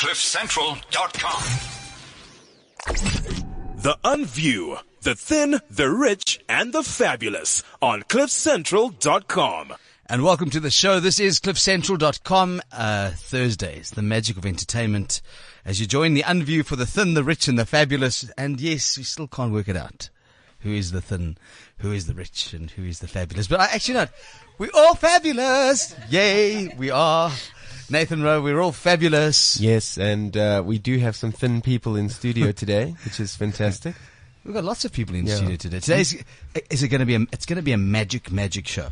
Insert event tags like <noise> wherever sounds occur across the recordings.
CliffCentral.com. The Unview, the thin, the rich, and the fabulous on CliffCentral.com. And welcome to the show. This is CliffCentral.com, uh, Thursdays, the magic of entertainment. As you join the Unview for the thin, the rich, and the fabulous. And yes, we still can't work it out. Who is the thin, who is the rich, and who is the fabulous. But I actually not. We're all fabulous. Yay, we are. Nathan Rowe, we're all fabulous. Yes, and uh, we do have some thin people in studio <laughs> today, which is fantastic. We've got lots of people in Yeah. studio today. Today is, is it going to be a, it's going to be a magic, magic show.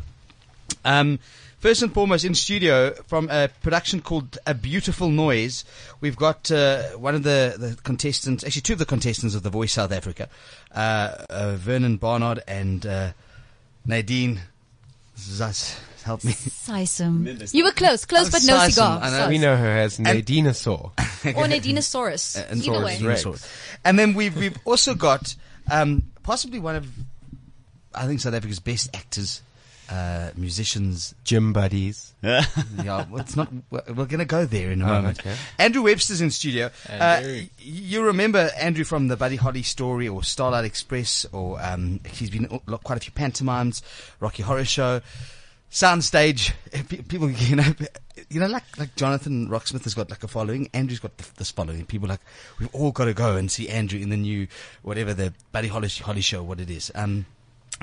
Um, first and foremost, in studio from a production called A Beautiful Noise, we've got uh, one of the, the contestants, actually two of the contestants of The Voice South Africa, uh, uh, Vernon Barnard and uh, Nadine Zas. Help me. Sisam. You were close, close, Oh, but no Sisam, cigar. I. Sis. We know her as Nadinasaur. <laughs> Or Nadinosaurus. <laughs> and Either way. Rex. Saurus. And then we've we've also got um, possibly one of I think South Africa's best actors, uh, musicians. Gym buddies. <laughs> Yeah, well, it's not. We're, we're going to go there in a Oh, moment. okay. Andrew Webster's in studio. Uh, y- you remember Andrew from the Buddy Holly story or Starlight Express, or um, he's been in quite a few pantomimes, Rocky Horror Show, Soundstage. People, <laughs> you know, you know, like like Jonathan Roxmouth has got like a following. Andrew's got this following. People like we've all got to go and see Andrew in the new whatever the Buddy Holly, Holly Show, what it is. Um,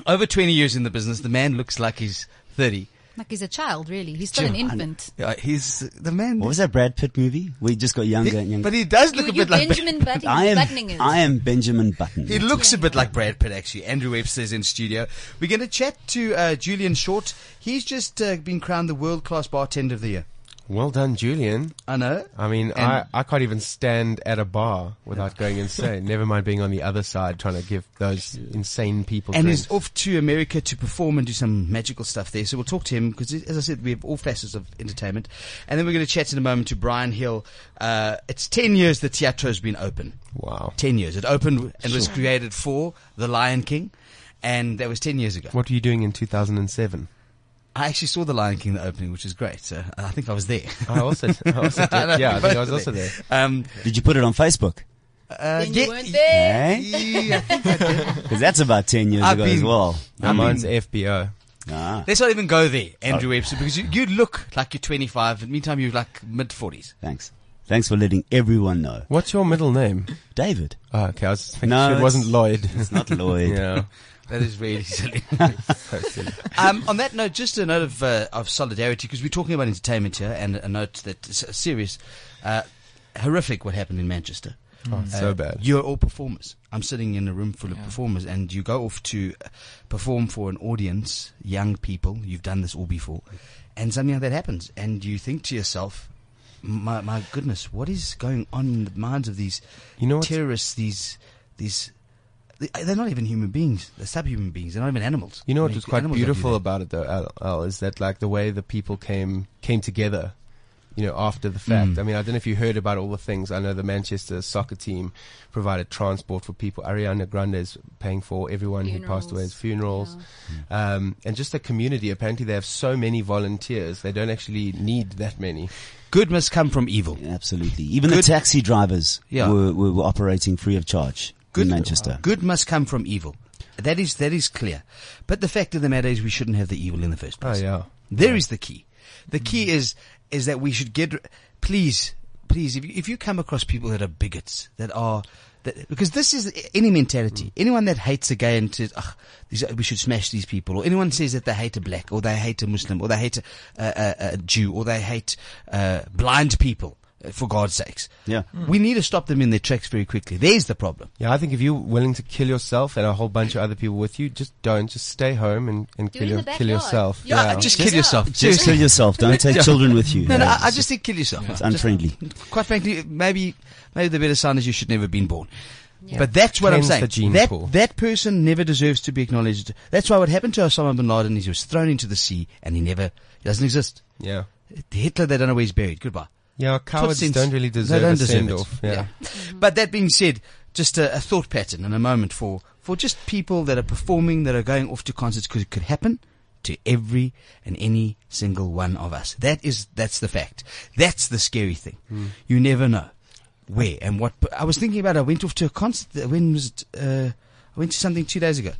over twenty years in the business, the man looks like he's thirty. Like he's a child, really. He's still an Jim, I- infant. Yeah, he's the man. What was that Brad Pitt movie? We just got younger and younger. But he does You, look a bit like Benjamin Button, I am, Buttoning I am Benjamin Button. He looks a bit like Brad Pitt, actually. Andrew Webster is in studio. We're going to chat to uh, Julian Short. He's just uh, been crowned the world class bartender of the year. Well done, Julian. I know. I mean, And- I, I can't even stand at a bar without going insane. <laughs> Never mind being on the other side trying to give those insane people And drinks. he's off to America to perform and do some magical stuff there. So we'll talk to him because, as I said, we have all facets of entertainment. And then we're going to chat in a moment to Bryan Hill. Uh, it's 10 years the Teatro's been open. wow. 10 years. It opened and was created for The Lion King. And that was 10 years ago. What were you doing in 2007? I actually saw The Lion King, the opening, which was great. So I think I was there. I also, I also <laughs> did. Yeah, I think I was also there. Um, Did you put it on Facebook? uh, Then you yeah, weren't there. Eh? yeah, I think I did. Because that's about 10 years I've ago as been- well. No, mine's FBO. Ah, Let's not even go there, Andrew Webster, because you, you look like you're 25. In the meantime, you're like mid 40s. thanks. Thanks for letting everyone know. What's your middle name? David. Oh, okay, I was thinking No, it wasn't Lloyd. It's not Lloyd. <laughs> yeah. That is really <laughs> silly. <laughs> So silly. um, on that note, just a note of, uh, of solidarity, because we're talking about entertainment here, and a note that is serious, uh, horrific what happened in Manchester. Oh, it's so Uh, bad. You're all performers. I'm sitting in a room full of performers, and you go off to uh, perform for an audience, young people. You've done this all before, and something like that happens, and you think to yourself, "My, my goodness, what is going on in the minds of these You know terrorists? These, these." They- They're not even human beings. They're subhuman beings. They're not even animals. You know I what mean, was quite animals beautiful about it though, Al, Al, is that like the way the people came came together, you know, after the fact. Mm. I mean, I don't know if you heard about all the things. I know the Manchester soccer team provided transport for people. Ariana Grande is paying for everyone who passed away's funerals, um, and just the community. Apparently, they have so many volunteers. They don't actually need that many. Good must come from evil. Absolutely. Even Good- the taxi drivers Yeah. were, were, were operating free of charge Good in Manchester. Good must come from evil. That is that is clear. But the fact of the matter is, we shouldn't have the evil in the first place. Oh yeah. There is the key. The key is is that we should get. Please, please, if you, if you come across people that are bigots, that are that, because this is any mentality. Anyone that hates a gay and says, "Ugh, these, we should smash these people," or anyone says that they hate a black, or they hate a Muslim, or they hate a, a, a, a Jew, or they hate uh, blind people. Uh, For God's sakes, Yeah. we need to stop them in their tracks very quickly. There's the problem. Yeah, I think if you're willing to kill yourself and a whole bunch of other people with you, just don't. Just stay home and, and kill, your, kill yourself. Yeah, just kill yourself. Just kill yourself. Don't <laughs> take children with you. No, no, I, I just think kill yourself. It's Just- unfriendly. quite frankly, maybe maybe the better sign is you should never have been born. But that's what I'm saying. the gene that pool. that person never deserves to be acknowledged. That's why what happened to Osama bin Laden is he was thrown into the sea and he never he doesn't exist. Yeah. Hitler, they don't know where he's buried. Goodbye. Yeah, cowards sense. don't really deserve don't a deserve send it. off. Yeah. But that being said, just a, a thought pattern and a moment for, for just people that are performing, that are going off to concerts, because it could happen to every and any single one of us. That is, that's the fact. That's the scary thing. Hmm. You never know. where and what. I was thinking about. I went off to a concert. When was it? Uh, I went to something two days ago,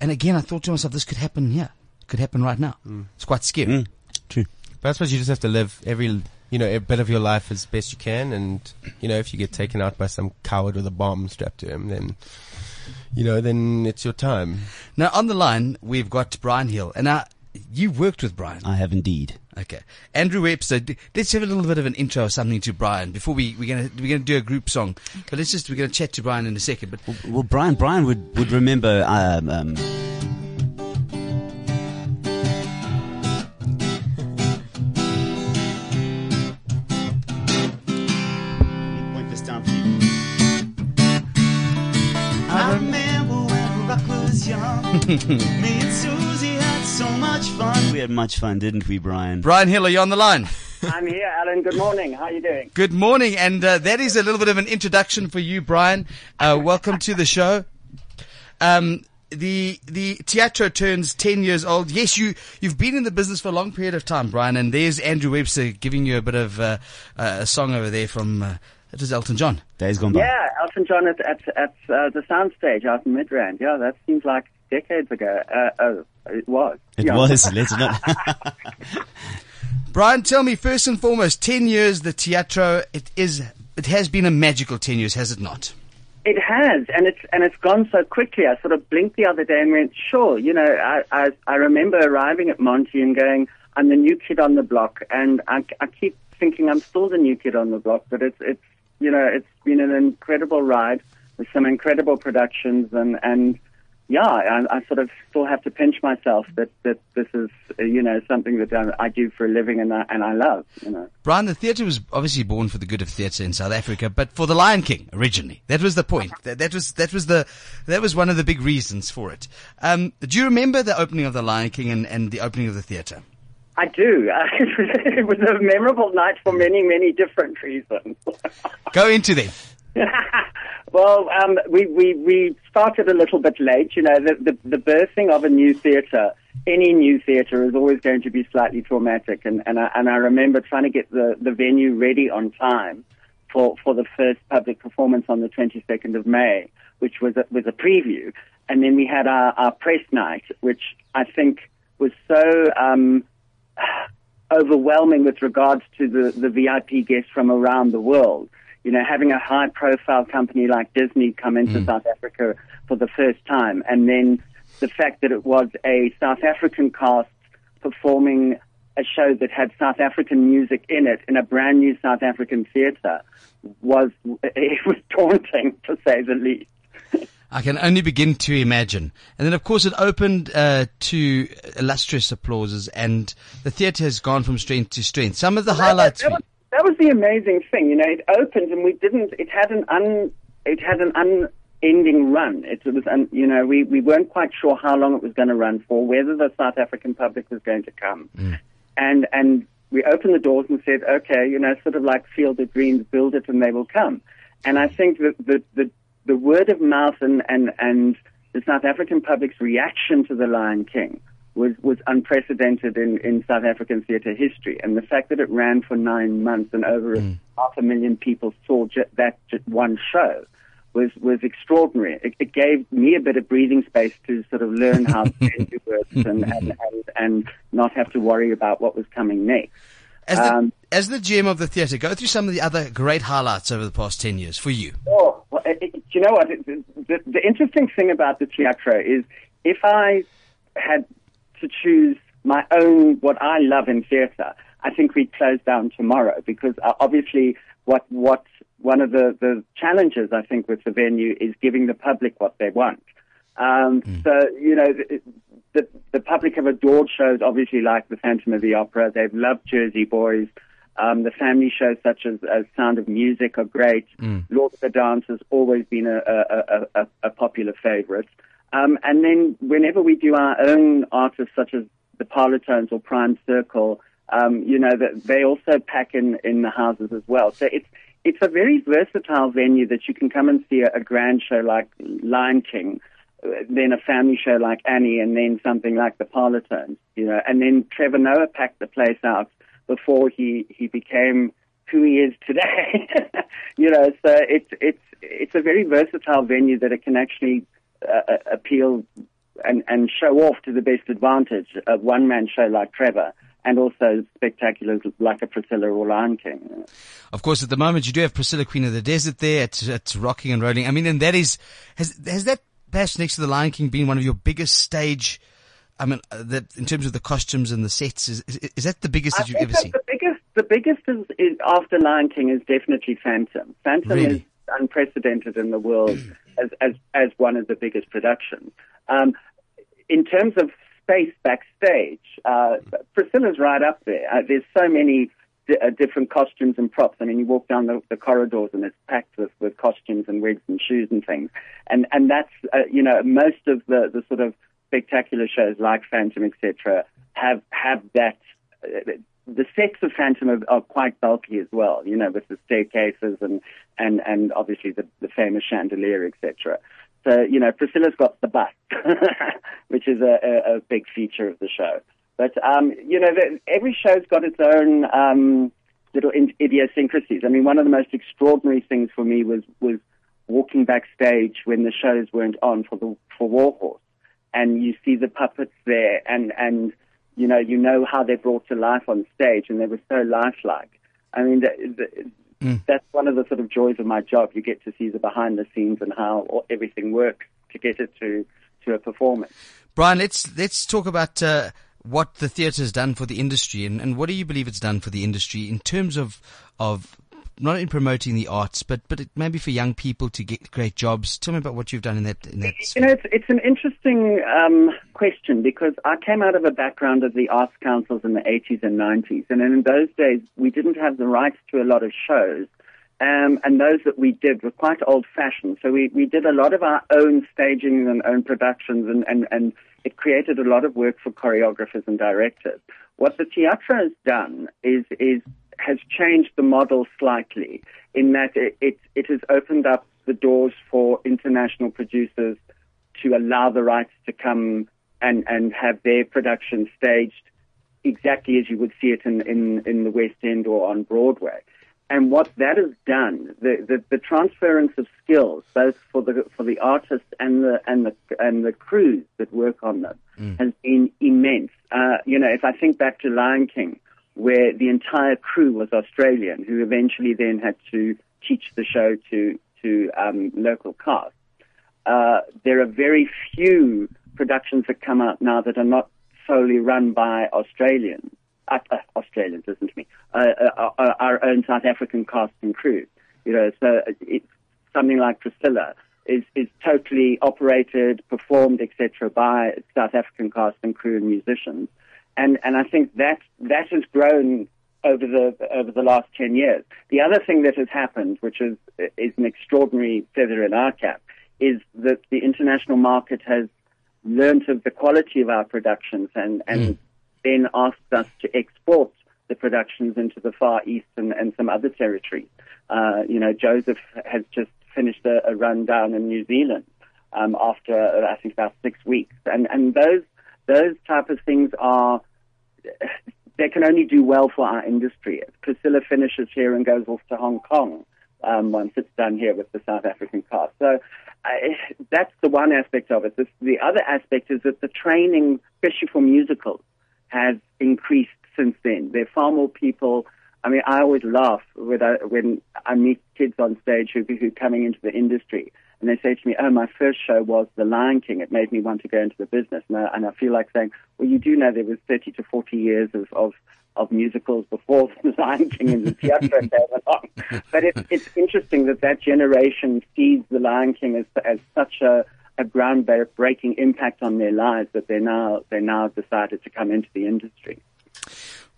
and again I thought to myself, this could happen here. Could happen right now. It's quite scary. Mm, true. But I suppose you just have to live every, you know, a bit of your life as best you can. And, you know, if you get taken out by some coward with a bomb strapped to him, then, you know, then it's your time. Now on the line we've got Bryan Hill, and now you worked with Bryan. I have indeed. Okay, Andrew Webster. d- Let's have a little bit of an intro or something to Bryan before we we're gonna we're gonna do a group song. But let's just we're gonna chat to Bryan in a second. But Well, Bryan, Bryan would, would remember, um, um, <laughs> Me and Susie had so much fun. We had much fun, didn't we, Bryan? Bryan Hill, are you on the line? <laughs> I'm here, Alan. Good morning. How are you doing? Good morning, and uh, that is a little bit of an introduction for you, Bryan. Uh, welcome to the show. Um, the the Teatro turns ten years old. Yes, you you've been in the business for a long period of time, Bryan. And there's Andrew Webster giving you a bit of uh, uh, a song over there from uh, it was Elton John. Days gone by. Yeah, Elton John at at, at uh, the soundstage out in Midrand. Yeah, that seems like decades ago. Uh, oh, it was. It yeah. was. Let's <laughs> not. Bryan, tell me first and foremost, ten years the Teatro. It is it has been a magical ten years, has it not? It has, and it's and it's gone so quickly. I sort of blinked the other day and went, sure. You know, I I, I remember arriving at Monty and going, I'm the new kid on the block, and I, I keep thinking I'm still the new kid on the block. But it's it's you know it's been an incredible ride with some incredible productions and and yeah, I, I sort of still have to pinch myself that that this is you know something that I, I do for a living and I, and I love. You know. Bryan, the theatre was obviously born for the good of theatre in South Africa, but for the Lion King originally. That was the point. That, that was that was the that was one of the big reasons for it. Um, do you remember the opening of the Lion King and, and the opening of the theatre? I do. Uh, <laughs> it was a memorable night for many, many different reasons. Go into them. <laughs> well, um, we, we, we started a little bit late. You know, the, the, the birthing of a new theatre, any new theatre is always going to be slightly traumatic. And, and, I, and I remember trying to get the, the venue ready on time for, for the first public performance on the 22nd of May, which was a, was a preview. And then we had our, our press night, which I think was so um, <sighs> overwhelming with regards to the, the VIP guests from around the world. You know, having a high profile company like Disney come into South Africa for the first time, and then the fact that it was a South African cast performing a show that had South African music in it in a brand new South African theatre was <laughs> it was daunting to say the least. I can only begin to imagine. And then, of course, it opened uh, to illustrious applauses, and the theatre has gone from strength to strength. Some of the highlights. That, was, that was the amazing thing, you know. It opened, and we didn't. It had an un. It had an unending run. It was, un, you know, we we weren't quite sure how long it was going to run for, whether the South African public was going to come, mm. and and we opened the doors and said, okay, you know, sort of like field of dreams, build it, and they will come. And I think that the the the word of mouth and, and, and the South African public's reaction to The Lion King was, was unprecedented in, in South African theatre history. And the fact that it ran for nine months and over half a million people saw ju- that ju- one show was, was extraordinary. It, it gave me a bit of breathing space to sort of learn how <laughs> theatre works and, and, and, and not have to worry about what was coming next. As the, Um, as the GM of the theatre, go through some of the other great highlights over the past 10 years for you. Oh, well, it, it, you know what? It, the, the interesting thing about the Teatro is if I had to choose my own, what I love in theatre, I think we'd close down tomorrow because uh, obviously what, what, one of the, the challenges I think with the venue is giving the public what they want. Um, So, you know, the, the, the public have adored shows obviously like The Phantom of the Opera. They've loved Jersey Boys. Um, the family shows such as, as Sound of Music are great. Lord of the Dance has always been a, a, a, a, a popular favorite. Um, and then whenever we do our own artists such as the Parlotones or Prime Circle, um, you know, that they also pack in, in the houses as well. So it's, it's a very versatile venue that you can come and see a, a grand show like Lion King, uh, then a family show like Annie, and then something like the Parlotones, you know. And then Trevor Noah packed the place out before he, he became who he is today. you <laughs> you know, so it's it's it's a very versatile venue that it can actually uh, appeal and and show off to the best advantage of one man show like Trevor and also spectaculars like a Priscilla or Lion King. Of course, at the moment you do have Priscilla, Queen of the Desert there. It's, it's rocking and rolling. I mean, and that is has has that perhaps next to the Lion King been one of your biggest stage? I mean, uh, that in terms of the costumes and the sets, is is, is that the biggest that you've ever seen? The biggest, the biggest is, is after Lion King is definitely Phantom. Phantom really? is unprecedented in the world as, as as one of the biggest productions. Um, in terms of space backstage, uh, Priscilla's right up there. Uh, there's so many d- uh, different costumes and props. I mean, you walk down the, the, corridors and it's packed with, with costumes and wigs and shoes and things. And and that's uh, you know most of the the sort of spectacular shows like Phantom, etc., have have that. The sets of Phantom are, are, quite bulky as well, you know, with the staircases and and and obviously the, the famous chandelier, etc. So, you know, Priscilla's got the bust, <laughs> which is a, a, a, big feature of the show. But, um, you know, the, every show's got its own um, little idiosyncrasies. I mean, one of the most extraordinary things for me was, was walking backstage when the shows weren't on for the for Warhorse, and you see the puppets there, and and you know you know how they're brought to life on stage, and they were so lifelike. I mean, the, the, Mm. That's one of the sort of joys of my job. You get to see the behind the scenes and how everything works to get it to to a performance. Bryan, let's let's talk about uh, what the theatre has done for the industry, and, and what do you believe it's done for the industry in terms of of not in promoting the arts, but but maybe for young people to get great jobs. Tell me about what you've done in that in that. You know, it's it's an interesting um, question because I came out of a background of the arts councils in the 80s and 90s, and in those days we didn't have the rights to a lot of shows. Um, and those that we did were quite old-fashioned. So we, we did a lot of our own staging and own productions, and, and, and it created a lot of work for choreographers and directors. What the Teatro has done is is has changed the model slightly in that it, it, it has opened up the doors for international producers to allow the rights to come and, and have their production staged exactly as you would see it in, in, in the West End or on Broadway. And what that has done, the, the, the transference of skills, both for the for the artists and the and the and the crews that work on them, mm. has been immense. Uh, you know, if I think back to Lion King, where the entire crew was Australian, who eventually then had to teach the show to to um, local cast. Uh, there are very few productions that come out now that are not solely run by Australians. Uh, uh, Australians, listen to me. Uh, uh, uh, our own South African cast and crew. You know, so it's something like Priscilla is is totally operated, performed, etc., by South African cast and crew and musicians and and I think that that has grown over the over the last ten years. The other thing that has happened, which is is an extraordinary feather in our cap, is that the international market has learnt of the quality of our productions and and mm. Then asked us to export the productions into the Far East and, and some other territories. Uh, you know, Joseph has just finished a, a run down in New Zealand um, after uh, I think about six weeks, and and those those type of things are they can only do well for our industry. If Priscilla finishes here and goes off to Hong Kong um, once it's done here with the South African cast. So I, that's the one aspect of it. The other aspect is that the training, especially for musicals, has increased since then. There are far more people. I mean, I always laugh when I, uh, when I meet kids on stage who, who are coming into the industry and they say to me, "Oh, my first show was The Lion King. It made me want to go into the business." And I, and I feel like saying, "Well, you do know there was 30 to 40 years of of, of musicals before <laughs> The Lion King and the theatre came <laughs> along." But it, it's interesting that that generation sees The Lion King as as such a a groundbreaking impact on their lives that they now they now decided to come into the industry.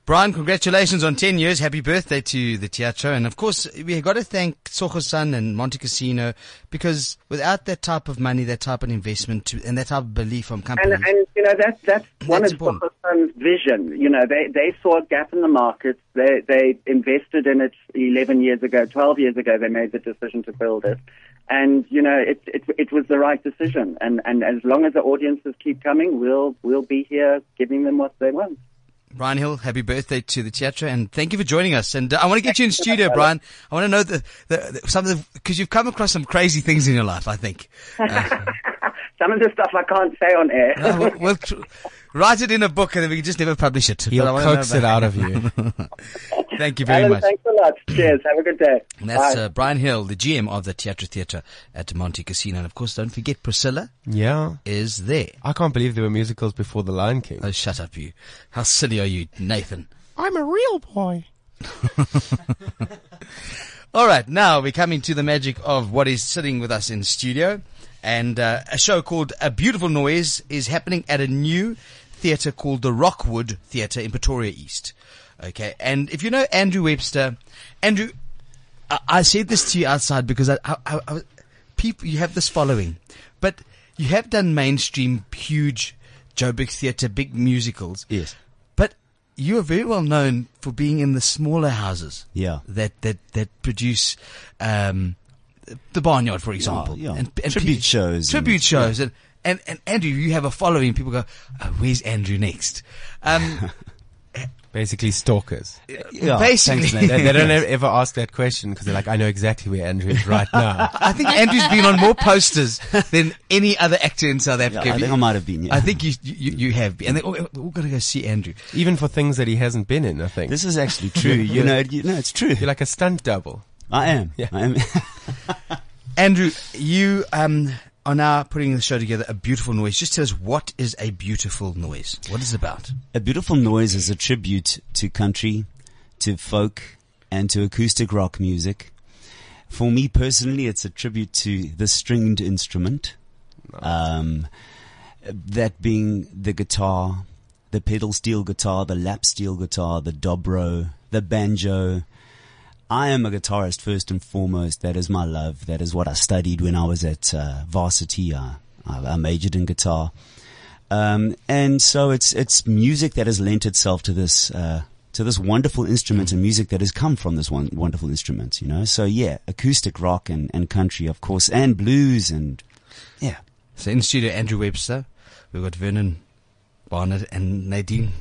Bryan, congratulations on 10 years. Happy birthday to the Teatro. And of course, we've got to thank Tsogo Sun and Montecasino because without that type of money, that type of investment to, and that type of belief from companies. And, and you know, that, that's one that's of Tsogo Sun's vision. You know, they, they saw a gap in the market. They, they invested in it 11 years ago, 12 years ago. They made the decision to build it. And, you know, it, it, it was the right decision. And, and as long as the audiences keep coming, we'll, we'll be here giving them what they want. Bryan Hill, happy birthday to the theatre, and thank you for joining us. And uh, I want to get you in studio, <laughs> Bryan. I want to know the, the, the some of the because you've come across some crazy things in your life. I think. <laughs> Uh, Some of the stuff I can't say on air. uh, we'll, we'll write it in a book, and then we can just never publish it. But I He'll wanna coax it out of you. <laughs> <laughs> Thank you very Alan, much. thanks a lot. Cheers. Have a good day. And that's Bye. uh, Bryan Hill, the GM of the Teatro Theatre at Montecasino. And of course, don't forget Priscilla yeah. is there. I can't believe there were musicals before The Lion King. Oh, shut up, you. How silly are you, Nathan? I'm a real boy. <laughs> All right, now we're coming to the magic of what is sitting with us in studio. And uh, a show called A Beautiful Noise is happening at a new theatre called the Rockwood Theatre in Pretoria East. Okay, and if you know Andrew Webster, Andrew, I, I said this to you outside because I, I, I, people, you have this following, but you have done mainstream, huge Joburg theatre, big musicals. Yes. But you are very well known for being in the smaller houses. Yeah. That that that produce um, the Barnyard, for example. yeah. pe- Tribute shows Tribute and- shows. And, and and Andrew, you have a following. People go, oh, "Where's Andrew next?" Um, <laughs> Basically, stalkers. Yeah, Basically. thanks, They, they don't ever ask that question because they're like, I know exactly where Andrew is right now. <laughs> I think Andrew's been on more posters than any other actor in South Africa. Yeah, I think I might have been. Yeah. I think you you, you have been. And they, we're all going to go see Andrew. Even for things that he hasn't been in, I think. this is actually true. <laughs> You know, you know, it's true. You're like a stunt double. I am. Yeah. I am. Andrew, you um, are now putting the show together. A beautiful noise. Just tell us what is a beautiful noise. What is it about? A Beautiful Noise is a tribute to country, to folk, and to acoustic rock music. For me personally, it's a tribute to the stringed instrument. Um, that being the guitar, the pedal steel guitar, the lap steel guitar, the dobro, the banjo. I am a guitarist first and foremost. That is my love. That is what I studied when I was at uh, varsity. I, I majored in guitar. Um, and so it's it's music that has lent itself to this uh, to this wonderful instrument and music that has come from this one wonderful instrument. You know, so yeah, acoustic rock and, and country, of course, and blues and yeah. So in studio, Andrew Webster. We've got Vernon Barnard and Nadine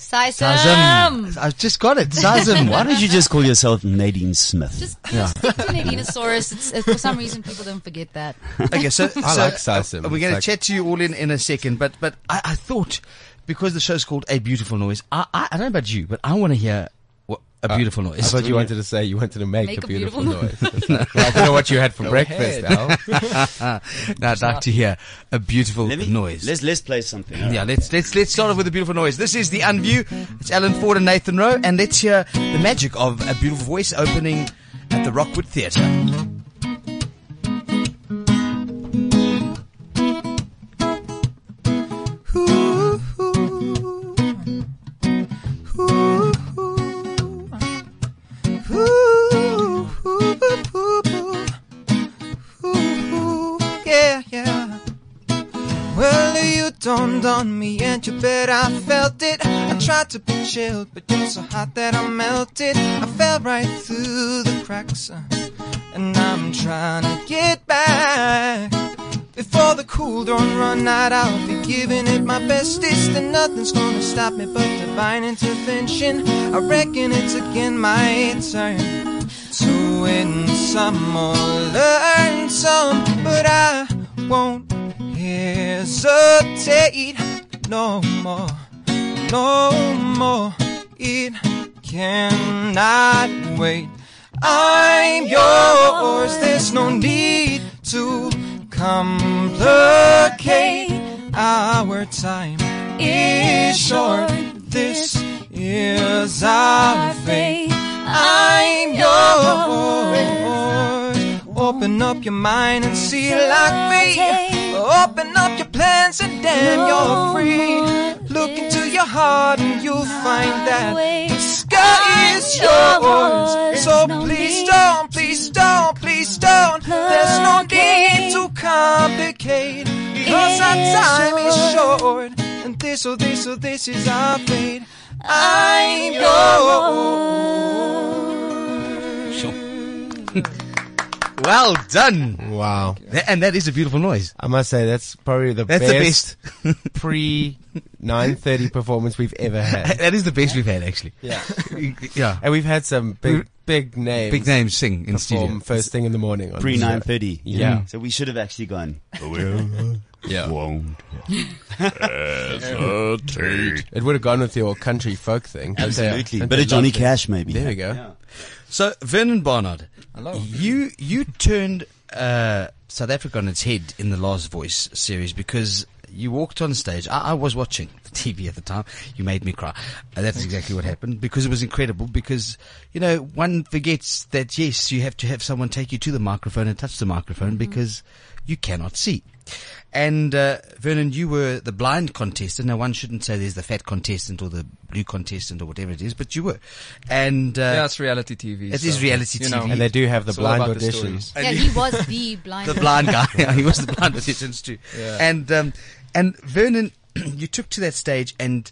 Sisam. Sazim. I've just got it. Sazim. <laughs> Why don't you just call yourself Nadine Smith? Just, just stick to Nadinosaurus. It's, it's, for some reason, people don't forget that. Okay, so, <laughs> I so, like Sazim. uh, We're It's going to chat to you all in, in a second, but but I, I thought because the show's called A Beautiful Noise, I, I, I don't know about you, but I want to hear what, a uh, beautiful I noise. thought you wanted to say you wanted to make, Make a a beautiful, beautiful noise. Like, <laughs> well, I don't know what you had for <laughs> breakfast, Al. <laughs> now I'd like to hear a beautiful Let me, noise. Let's let's play something. yeah, let's let's let's start off with a beautiful noise. This is the Unview. It's Alan Ford and Nathan Rowe, and let's hear the magic of a beautiful voice opening at the Rockwood Theatre. Dawned on me and you bet I felt it. I tried to be chilled, but you're so hot that I melted. I fell right through the cracks, uh, and I'm trying to get back. Before the cool don't run out, I'll be giving it my bestest, and nothing's gonna stop me but divine intervention. I reckon it's again my turn to win some or learn some, but I won't hesitate no more, no more. It cannot wait. I'm yours. There's no need to complicate. Our time is short. This is our fate. I'm yours. Open up your mind and see like me. Open up your plans and damn, you're free. Look into your heart and you'll find that the sky is yours. So please don't, please don't, please don't. There's no need to complicate. Cause our time is short. And this, oh, this, oh, this is our fate. I'm yours. <laughs> Sure. Well done. Wow. Th- And that is a beautiful noise. I must say that's probably the That's best, the best. <laughs> pre 9:30 performance we've ever had. <laughs> that is the best we've had, actually. Yeah. <laughs> Yeah. And we've had some big big names. Big names sing in perform studio. first thing in the morning. on Pre the show. nine thirty. Yeah. So we should have actually gone. Yeah. Won't. It would have gone with your country folk thing. Absolutely. don't Bit of Johnny? Cash, maybe. There we go. Yeah. So, Vernon Barnard, Hello. you you turned uh, South Africa on its head in the Last Voice series because you walked on stage. I, I was watching <laughs> the TV at the time. You made me cry. That's exactly what happened because it was incredible. Because you know one forgets that yes, you have to have someone take you to the microphone and touch the microphone because you cannot see. And uh, Vernon, you were the blind contestant. Now, one shouldn't say there's the fat contestant or the blue contestant or whatever it is, but you were. And uh, yeah, it's reality TV. It so, is reality you know, TV. And they do have the it's blind about the auditions. Yeah, he was the blind. the blind guy. Yeah, <laughs> he was the blind auditions too. Yeah. And um, and Vernon, <clears throat> you took to that stage, and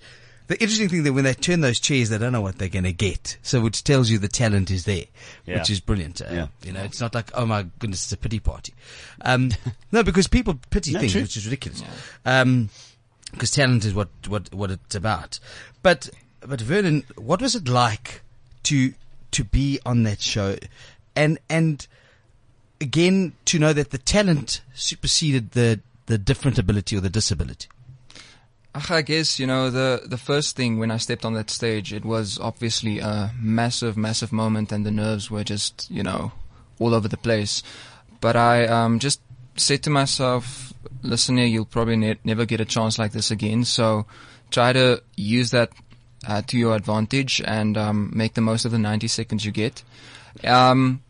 the interesting thing that when they turn those chairs, they don't know what they're going to get. So which tells you the talent is there, Yeah. which is brilliant. Uh, Yeah. You know, it's not like oh my goodness, it's a pity party. Um, <laughs> no, because people pity No, things, true. which is ridiculous. Um, because talent is what what what it's about. But but Vernon, what was it like to to be on that show, and and again to know that the talent superseded the the different ability or the disability. I guess you know the the first thing when I stepped on that stage, it was obviously a massive, massive moment, and the nerves were just you know all over the place. But I um, just said to myself, "Listen here, you'll probably ne- never get a chance like this again. So try to use that uh, to your advantage and um, make the most of the 90 seconds you get." Um,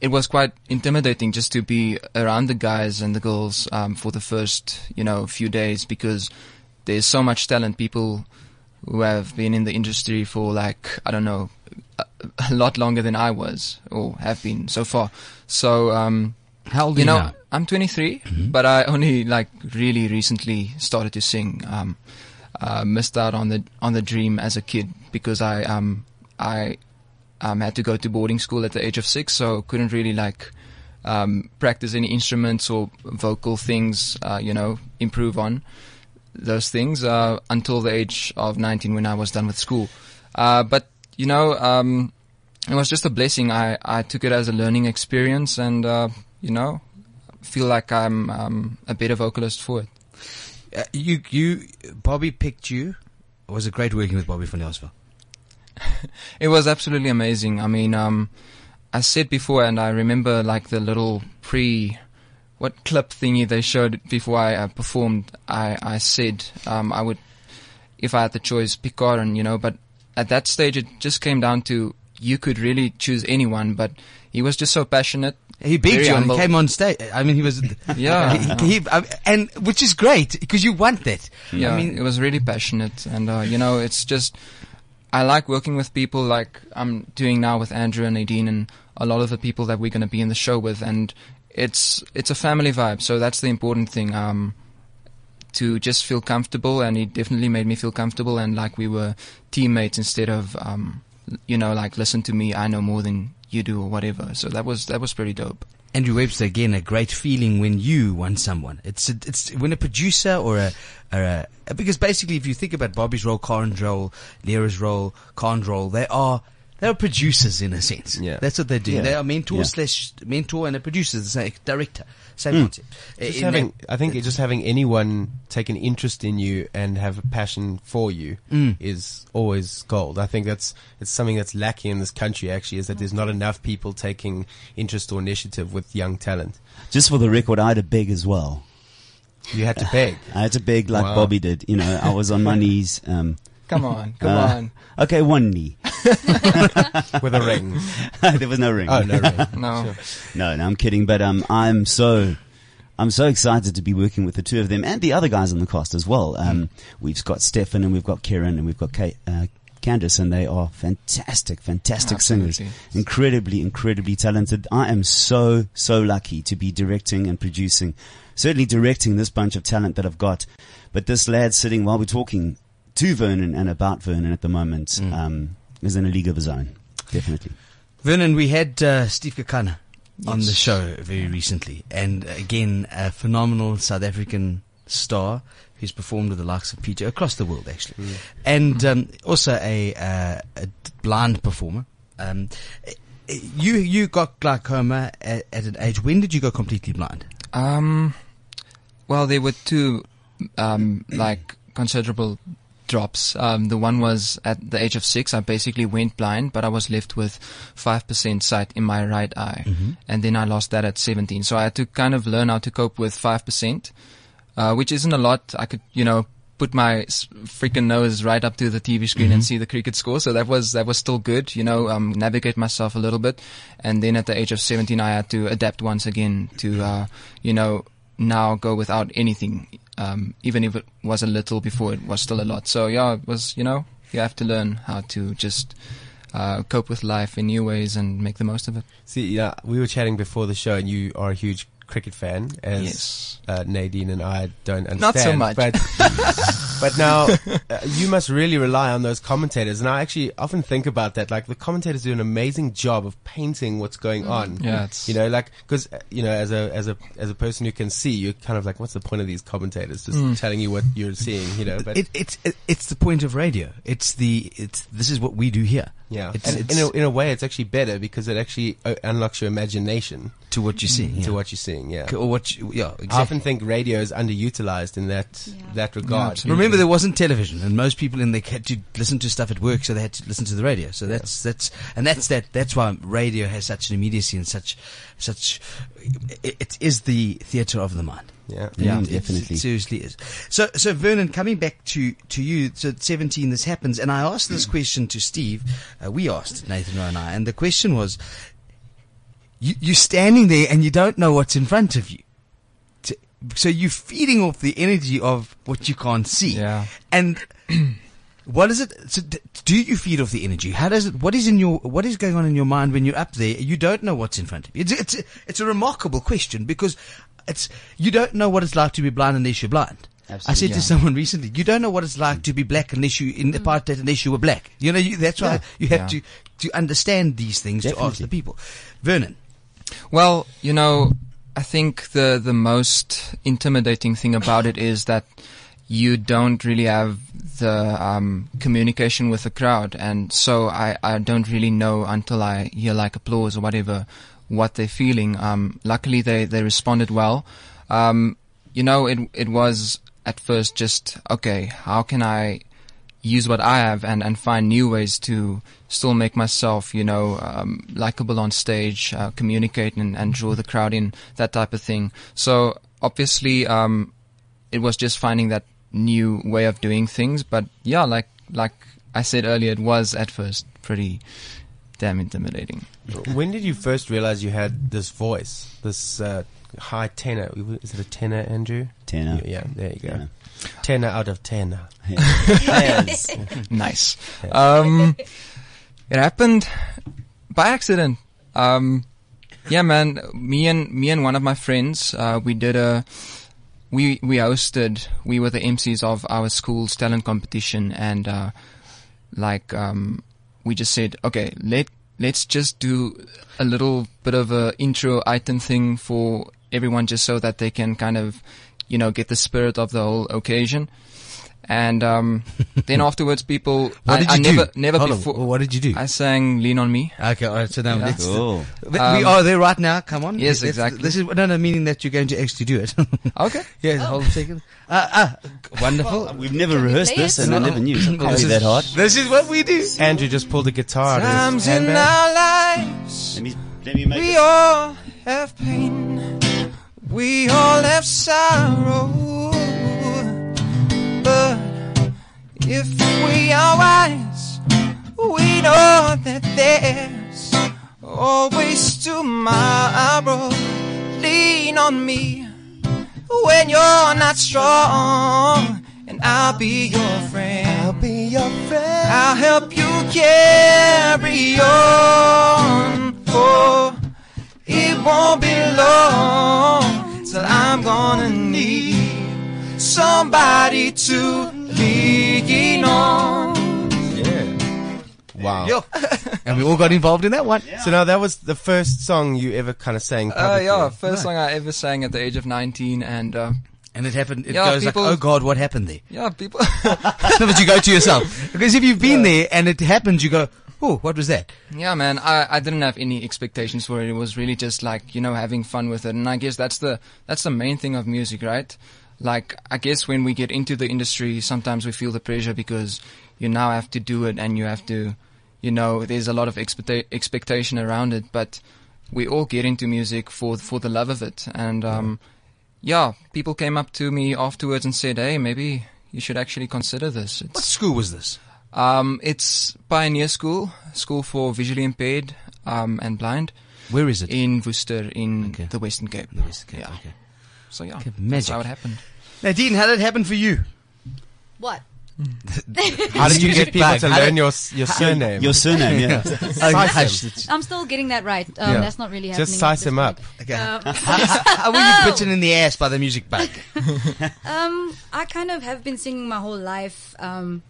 it was quite intimidating just to be around the guys and the girls um, for the first, you know, few days because there's so much talent. People who have been in the industry for like I don't know a, a lot longer than I was or have been so far. So um, How old are you you know, now? I'm 23, but I only like really recently started to sing. Um, uh, missed out on the on the dream as a kid because I um I um had to go to boarding school at the age of six, so couldn't really like um practice any instruments or vocal things. Uh, you know, improve on those things uh, until the age of 19 when I was done with school. Uh, but you know, um, it was just a blessing. I, I took it as a learning experience, and uh, you know, feel like I'm um, a better vocalist for it. Uh, you you Bobby picked you. It was a great working with Bobby van Jaarsveld. <laughs> It was absolutely amazing. I mean, um, I said before, and I remember like the little pre, what clip thingy they showed before I uh, performed. I I said um, I would, if I had the choice, pick Karen, you know. But at that stage, it just came down to you could really choose anyone, but he was just so passionate. He beat you and humble. he came on stage. I mean, he was <laughs> <laughs> Yeah. he, he, um, and which is great because you want that. Yeah, I mean, it was really passionate, and uh, you know, it's just I like working with people like I'm doing now with Andrew and Nadine, and a lot of the people that we're going to be in the show with, and it's it's a family vibe. So that's the important thing. Um, to just feel comfortable, and he definitely made me feel comfortable, and like we were teammates instead of um, you know, like listen to me, I know more than you do or whatever. So that was that was pretty dope. Andrew Webster again, a great feeling when you want someone. It's a, it's when a producer or a, or a because basically if you think about Bobby's role, Karen's role, Lira's role, Kahn's role, they are they are producers in a sense. Yeah. that's what they do. Yeah. They are mentor Yeah. slash mentor and a producer, the same director, same Mm. concept. Just In having, that- I think just having anyone take an interest in you and have a passion for you Mm. is always gold. I think that's it's something that's lacking in this country. Actually, is that there's not enough people taking interest or initiative with young talent. Just for the record, I had to beg as well. You had to beg. <laughs> I had to beg like Wow. Bobby did. You know, I was on my <laughs> knees. Um, Come on, <laughs> come uh, on. Okay, one knee. <laughs> with a ring. <laughs> there was no ring. Oh no, ring. No. No, no, I'm kidding. But um, I'm so, I'm so excited to be working with the two of them and the other guys on the cast as well. Um, we've got Stefan and we've got Kieran and we've got Kate, uh, Candace, and they are fantastic, fantastic singers. Incredibly, incredibly talented. I am so, so lucky to be directing and producing, certainly directing this bunch of talent that I've got. But this lad sitting while we're talking to Vernon and about Vernon at the moment, um, is in a league of his own. Definitely. Vernon, we had uh, Steve Kekana on the show very recently, and again, a phenomenal South African star who's performed with the likes of PJ across the world, actually, Mm. and um, also a, uh, a blind performer. Um, you you got glaucoma at, at an age. When did you go completely blind? Um, well, there were two, um, like considerable drops. Um, the one was at the age of six. I basically went blind, but I was left with five percent sight in my right eye, and then I lost that at seventeen. So I had to kind of learn how to cope with five percent, uh, which isn't a lot. I could, you know. Put my freaking nose right up to the TV screen and see the cricket score. So that was that was still good, you know. Um, navigate myself a little bit, and then at the age of 17, I had to adapt once again to, uh, you know, now go without anything. Um, even if it was a little before, it was still a lot. So yeah, it was, you know, you have to learn how to just uh, cope with life in new ways and make the most of it. See, yeah, we were chatting before the show, and you are a huge cricket fan, as Yes. uh, Nadine and I don't understand. Not so much. but <laughs> but now uh, you must really rely on those commentators, and I actually often think about that. Like the commentators do an amazing job of painting what's going on. Yeah, it's- you know, like because you know, as a as a as a person who can see, you're kind of like, what's the point of these commentators just telling you what you're seeing? You know, but It, it's it, it's the point of radio. It's the it's this is what we do here. Yeah, it's, and it's in a, in a way, it's actually better because it actually uh, unlocks your imagination to what you're seeing. to yeah. what you're seeing. Yeah. or what you, yeah exactly. I often think radio is underutilized in that Yeah. that regard. absolutely. Remember, there wasn't television, and most people in they had to listen to stuff at work, so they had to listen to the radio. So that's that's and that's that. That's why radio has such an immediacy and such such. It, it is the theatre of the mind. Yeah. Yeah, It- it- definitely. It seriously is. So, so Vernon, coming back to, to you, so at 17 this happens, and I asked this question to Steve, uh, we asked, Nathan Rowe and I, and the question was, you, you're standing there and you don't know what's in front of you. So you're feeding off the energy of what you can't see. Yeah. And what is it? So do you feed off the energy? How does it? What is in your? What is going on in your mind when you're up there? You don't know what's in front of you. It's it's it's a remarkable question because it's you don't know what it's like to be blind unless you're blind. I said Absolutely. to someone recently, you don't know what it's like mm. to be black unless you in apartheid mm. unless you were black. You know, you, that's why Yeah. you have Yeah. to to understand these things to ask the people. Vernon, Well, you know, I think the the most intimidating thing about it is that you don't really have the um, communication with the crowd, and so I, I don't really know until I hear like applause or whatever what they're feeling. Um, luckily, they they responded well. Um, you know, it it was at first just okay. How can I use what I have and, and find new ways to still make myself, you know, um, likable on stage, uh, communicate and, and draw the crowd in, that type of thing. So obviously, um, it was just finding that new way of doing things. But yeah, like, like I said earlier, it was at first pretty damn intimidating. when did you first realize you had this voice, this uh, high tenor? Is it a tenor, Andrew? Tenor. Yeah, there you go. Tenor. Tenor out of tenor. Yes. <laughs> nice. Um, it happened by accident. Um, yeah, man. Me and me and one of my friends, uh, we did a we we hosted. We were the MCs of our school's talent competition, and uh, like um, we just said, okay, let let's just do a little bit of a intro item thing for everyone, just so that they can kind of you know get the spirit of the whole occasion. And um, <laughs> then afterwards, people. what I, did you I do? never, never Hold on, before. What did you do? I sang "Lean on Me." okay, all right. So now Yeah. let's. Cool. we Um, are there right now. Come on. yes, Let's- exactly. This is no, no, meaning that you're going to actually do it. <laughs> Okay. yeah, hold a second. Uh, uh, wonderful. We've never Can rehearsed this, it? and I never knew. It can't This be that hard. This is what we do. Andrew just pulled a guitar out of Times his in our lives, Let me let me make we it. all have pain. We all have sorrow. If we are wise, we know that there's always tomorrow. Lean on me when you're not strong, and I'll be your friend. I'll be your friend. I'll help you carry on. Oh, it won't be long till I'm gonna need somebody to lean Wow. Yo. <laughs> and we all got involved in that one. So now that was the first song you ever kind of sang Uh, publicly. yeah, first song I ever sang at the age of 19, and uh, And it happened. It Yeah, goes people- like, oh God, what happened there? yeah, people. no, <laughs> <laughs> but you go to yourself because if you've been there and it happens, you go, oh, what was that? Yeah, man. I, I didn't have any expectations for it. It was really just like you know having fun with it, and I guess that's the that's the main thing of music, right? Like I guess when we get into the industry, sometimes we feel the pressure because you now have to do it, and you have to, you know, there's a lot of expecta- expectation around it. But we all get into music for for the love of it, and um, yeah, people came up to me afterwards and said, "Hey, maybe you should actually consider this." What school was this? um, it's Pioneer School, school for visually impaired um, and blind Where is it? in Worcester in Okay. the Western Cape. The Western Cape, Yeah. okay. So yeah, Okay, that's magic. how it happened. Nadine, how did it happen for you? What? <laughs> How did you get people Bag. to How learn did- your s- your surname? Your surname, yeah. <laughs> Oh. I'm still getting that right. Um, Yeah. That's not really happening. Just at size him up. Okay. Um, <laughs> how, how- how were you bitten in the ass by the music bug? Um, I kind of have been singing my whole life. Um,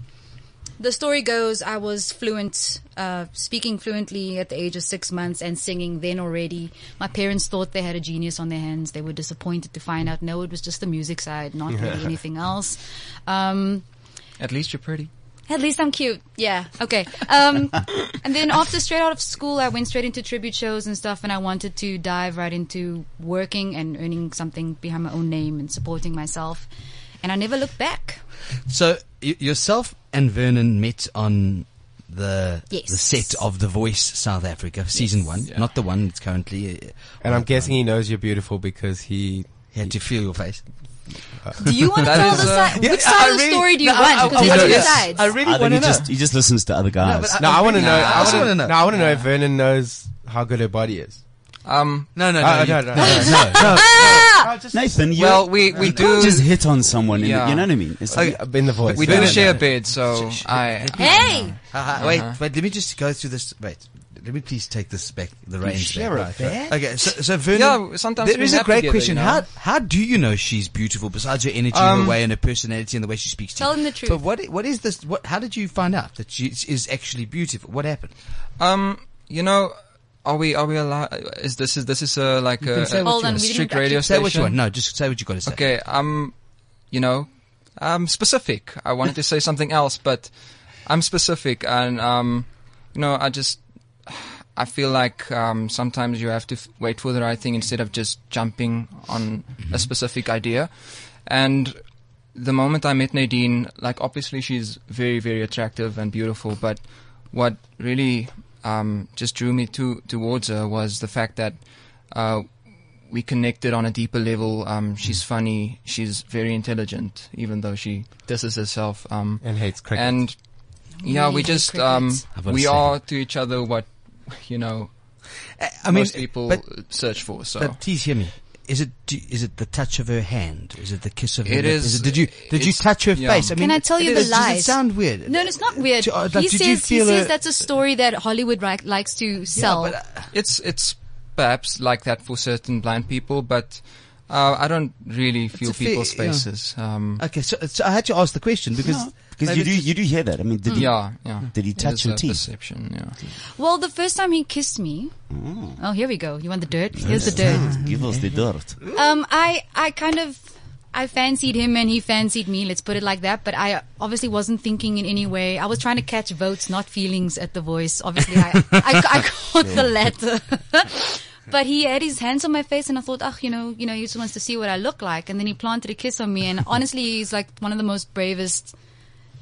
the story goes I was fluent, uh, speaking fluently at the age of six months and singing then already. My parents thought they had a genius on their hands. They were disappointed to find out no, it was just the music side, not really <laughs> anything else. Um, At least you're pretty. At least I'm cute. Yeah. Okay. Um, <laughs> and then after straight out of school, I went straight into tribute shows and stuff, and I wanted to dive right into working and earning something behind my own name and supporting myself. And I never looked back. So y- yourself and Vernon met on the Yes. the set of The Voice South Africa season one, Yeah. not the one that's currently. Uh, And I'm on- guessing he knows you're beautiful because he. he had to feel your face. Do you want to tell is, the side? Yeah, Which I side of the really- story do you no, want? I- Because I there's two sides. I really want to know. just he just listens to other guys. but I- No, I want to know. I I want wanna know. know. I want to know if Vernon knows how good her body is. Um, No, no, no, Uh, you- no, no, no, no. <laughs> no, no. Nathan, you well, we we you do can't just hit on someone. Yeah. And, you know what I mean? It's Okay, like, in the voice. we do no, share a no. bed, so I. Hey! Uh, wait, wait. Let me just go through this. Wait, let me please take this back. The reins share back. a? Okay, so, so Vernon. Yeah, sometimes there we is a great together, question. you know? How how do you know she's beautiful besides her energy, Um, her way, and her personality, and the way she speaks to Tell you? him the truth. But what what is this? What? How did you find out that she is- is actually beautiful? What happened? Um, you know, are we are we allowed? Is this is this is a like a, can a, what Hold on, a strict actually radio Say station? what you want. No, just say what you got to say. Okay, um, you know, I'm specific. I wanted to say something else, but I'm specific, and um, you know, I just I feel like um, sometimes you have to f- wait for the right thing instead of just jumping on a specific idea. And the moment I met Nadine, like obviously she's very very attractive and beautiful, but what really um, just drew me to towards her was the fact that. Uh, we connected on a deeper level. Um, she's funny. She's very intelligent, even though she disses herself. Um, And hates cricket. and yeah, Really we just um, cricket. I've got to we say. are to each other what you know I mean, most people but, search for. So but please hear me. Is it do, is it the touch of her hand? Is it the kiss of her It lip? is- it, did you did you touch her yeah. face? I mean, Can I tell you it the is- Does it sound weird? No, it's not weird. Do- uh, like, he says he feel says a- that's a story that Hollywood ri- likes to sell. but, uh, it's it's perhaps like that for certain blind people, but uh, I don't really feel a fair- people's yeah. faces. Um, Okay, so, so I had to ask the question because because you do it's- you do hear that. I mean, did he yeah, yeah. did he touch your teeth? Perception, yeah. well, the first time he kissed me. Oh, here we go. You want the dirt? Here's the dirt. <laughs> Give us the dirt. Um, I, I kind of, I fancied him and he fancied me. Let's put it like that. But I obviously wasn't thinking in any way. I was trying to catch votes, not feelings at the voice. Obviously, I, I, I <laughs> caught the latter. <laughs> but he had his hands on my face and I thought, oh, you know, you know, he just wants to see what I look like. And then he planted a kiss on me. And honestly, he's like one of the most bravest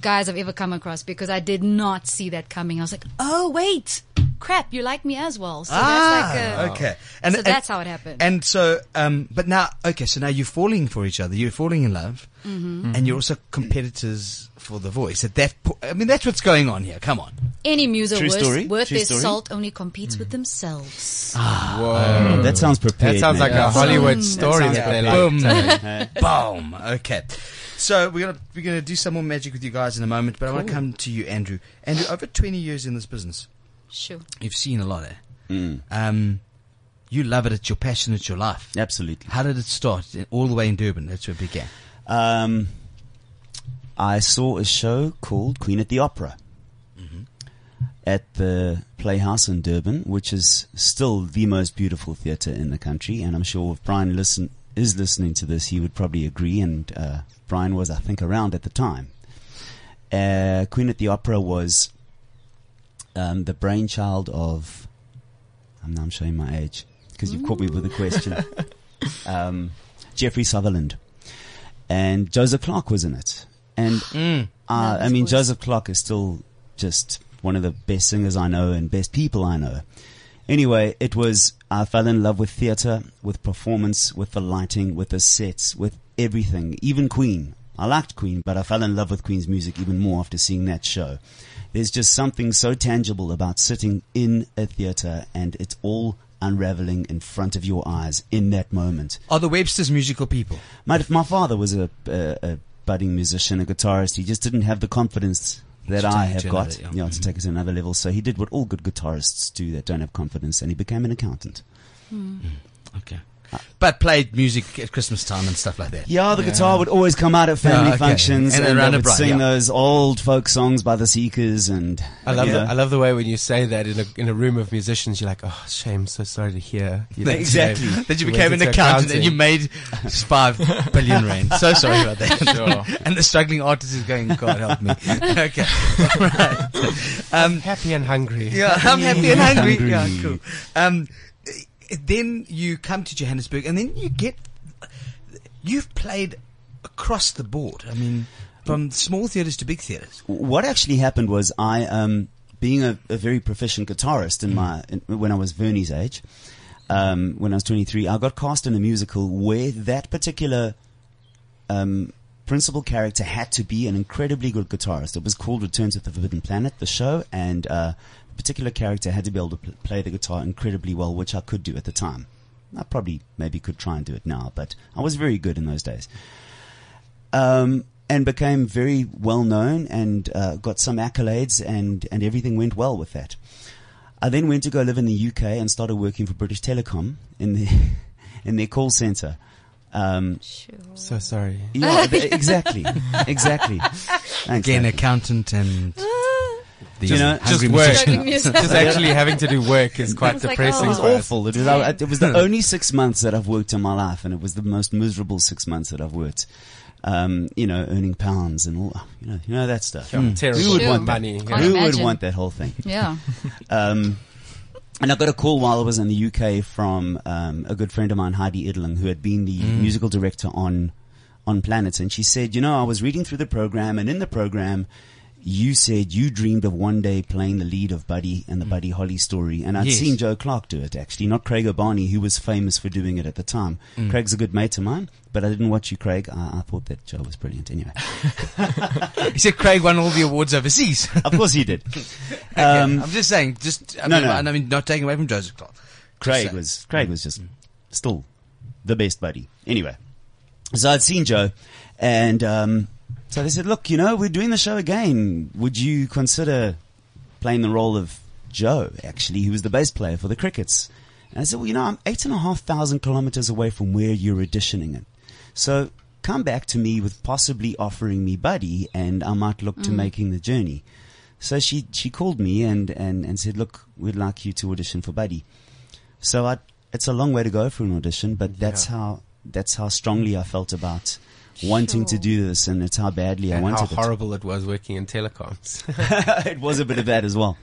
guys I've ever come across because I did not see that coming. I was like, oh, wait. Crap, you like me as well. So that's like a, Ah, okay. And, so and- that's how it happened. And so, um, but now, okay, so now you're falling for each other. You're falling in love, Mm-hmm. and you're also competitors for the voice. At that, po- I mean, that's what's going on here. Come on. Any music True worth, story? worth True their story? salt only competes with themselves. Oh, that sounds prepared. that sounds like mate. a Hollywood story sounds that they like- Boom. <laughs> Boom. Okay. So we're gonna we're gonna do some more magic with you guys in a moment, but I want to come to you, Andrew. Andrew, over 20 years in this business, Sure. you've seen a lot. Eh? Mm, Um, you love it. It's your passion. It's your life. absolutely. How did it start? All the way in Durban. That's where it began. Um, I saw a show called Queen at the Opera. at the Playhouse in Durban, which is still the most beautiful theatre in the country. And I'm sure if Bryan listen is listening to this, he would probably agree. And uh, Bryan was, I think, around at the time. Uh, Queen at the Opera was um, the brainchild of. I'm now I'm showing my age because you've caught me with a question. <laughs> Um, Jeffrey Sutherland and Joseph Clark was in it. And Mm. uh, I mean, Joseph Clark is still just one of the best singers I know and best people I know. Anyway, it was, I fell in love with theatre, with performance, with the lighting, with the sets, with everything, even Queen. I liked Queen, but I fell in love with Queen's music even more after seeing that show. There's just something so tangible about sitting in a theatre and it's all unraveling in front of your eyes in that moment. Are the Websters musical people? My, my father was a, a, a budding musician, a guitarist. He just didn't have the confidence that I have got, another- yeah. you know, to take it to another level. So he did what all good guitarists do that don't have confidence, and he became an accountant. Hmm. Okay. But played music at Christmas time and stuff like that. Yeah, the guitar would always come out at family Yeah, okay. functions, And and, around I a would bride, sing yeah. those old folk songs by the Seekers, and I love you the. I love the way when you say that in a in a room of musicians, you're like, oh, shame, so sorry to hear. You know, Exactly. shame. <laughs> That you went became an into accountant and you made five billion rand. So sorry about that. <laughs> Sure. and the struggling artist is going, God help me. <laughs> okay. right. Um, happy and hungry. yeah, I'm happy and hungry. Hungry. Yeah, cool. Um, then you come to Johannesburg and then you get, you've played across the board. I mean, from small theatres to big theatres. what actually happened was I, um, being a, a very proficient guitarist in my in, when I was Vernie's age, um, when I was 23, I got cast in a musical where that particular um, principal character had to be an incredibly good guitarist. It was called Return to the Forbidden Planet, the show, and uh, particular character had to be able to pl- play the guitar incredibly well, which I could do at the time. I probably maybe could try and do it now, but I was very good in those days. Um, and became very well known and uh, got some accolades, and, and everything went well with that. I then went to go live in the UK and started working for British Telecom in the <laughs> in their call center. Um, Sure. So sorry. yeah, <laughs> exactly, exactly. Thanks, Again, Matthew. accountant and <laughs> the You know, just work. musician. Struggling musician. Just actually having to do work is <laughs> quite It's like, depressing. It was oh. for us. awful. It was, I, it was the only six months that I've worked in my life, and it was the most miserable six months that I've worked. Um, you know, earning pounds and all, you know, you know that stuff. Yeah, Terrible Who would Sure. want that? money. Can't Who would want that whole thing? Yeah. <laughs> Um, and I got a call while I was in the UK from um, a good friend of mine, Heidi Idling, who had been the musical director on on Planet, and she said, "You know, I was reading through the program, and in the program, you said you dreamed of one day playing the lead of Buddy and the Buddy Holly story, and I'd Yes. seen Joe Clark do it actually, not Craig Urbani, who was famous for doing it at the time. Craig's a good mate of mine, but I didn't watch you, Craig. I, I thought that Joe was brilliant. Anyway, <laughs> He said Craig won all the awards overseas. <laughs> of course he did. <laughs> Okay, Um, I'm just saying, just I no, mean, no. I mean, not taking away from Joseph Clark. Craig was Craig was just still the best buddy. Anyway, so I'd seen Joe, and um, so they said, "Look, you know, we're doing the show again. Would you consider playing the role of Joe? Actually, who was the bass player for the Crickets?" And I said, "Well, you know, I'm eight and a half thousand kilometers away from where you're auditioning it, so." Come back to me with possibly offering me Buddy, and I might look to mm. making the journey. So she she called me and, and, and said, "Look, we'd like you to audition for Buddy." So I, it's a long way to go for an audition, but that's how that's how strongly I felt about wanting to do this, and it's how badly I And how wanted horrible it was working in telecoms. it. <laughs> <laughs> it was a bit of that as well.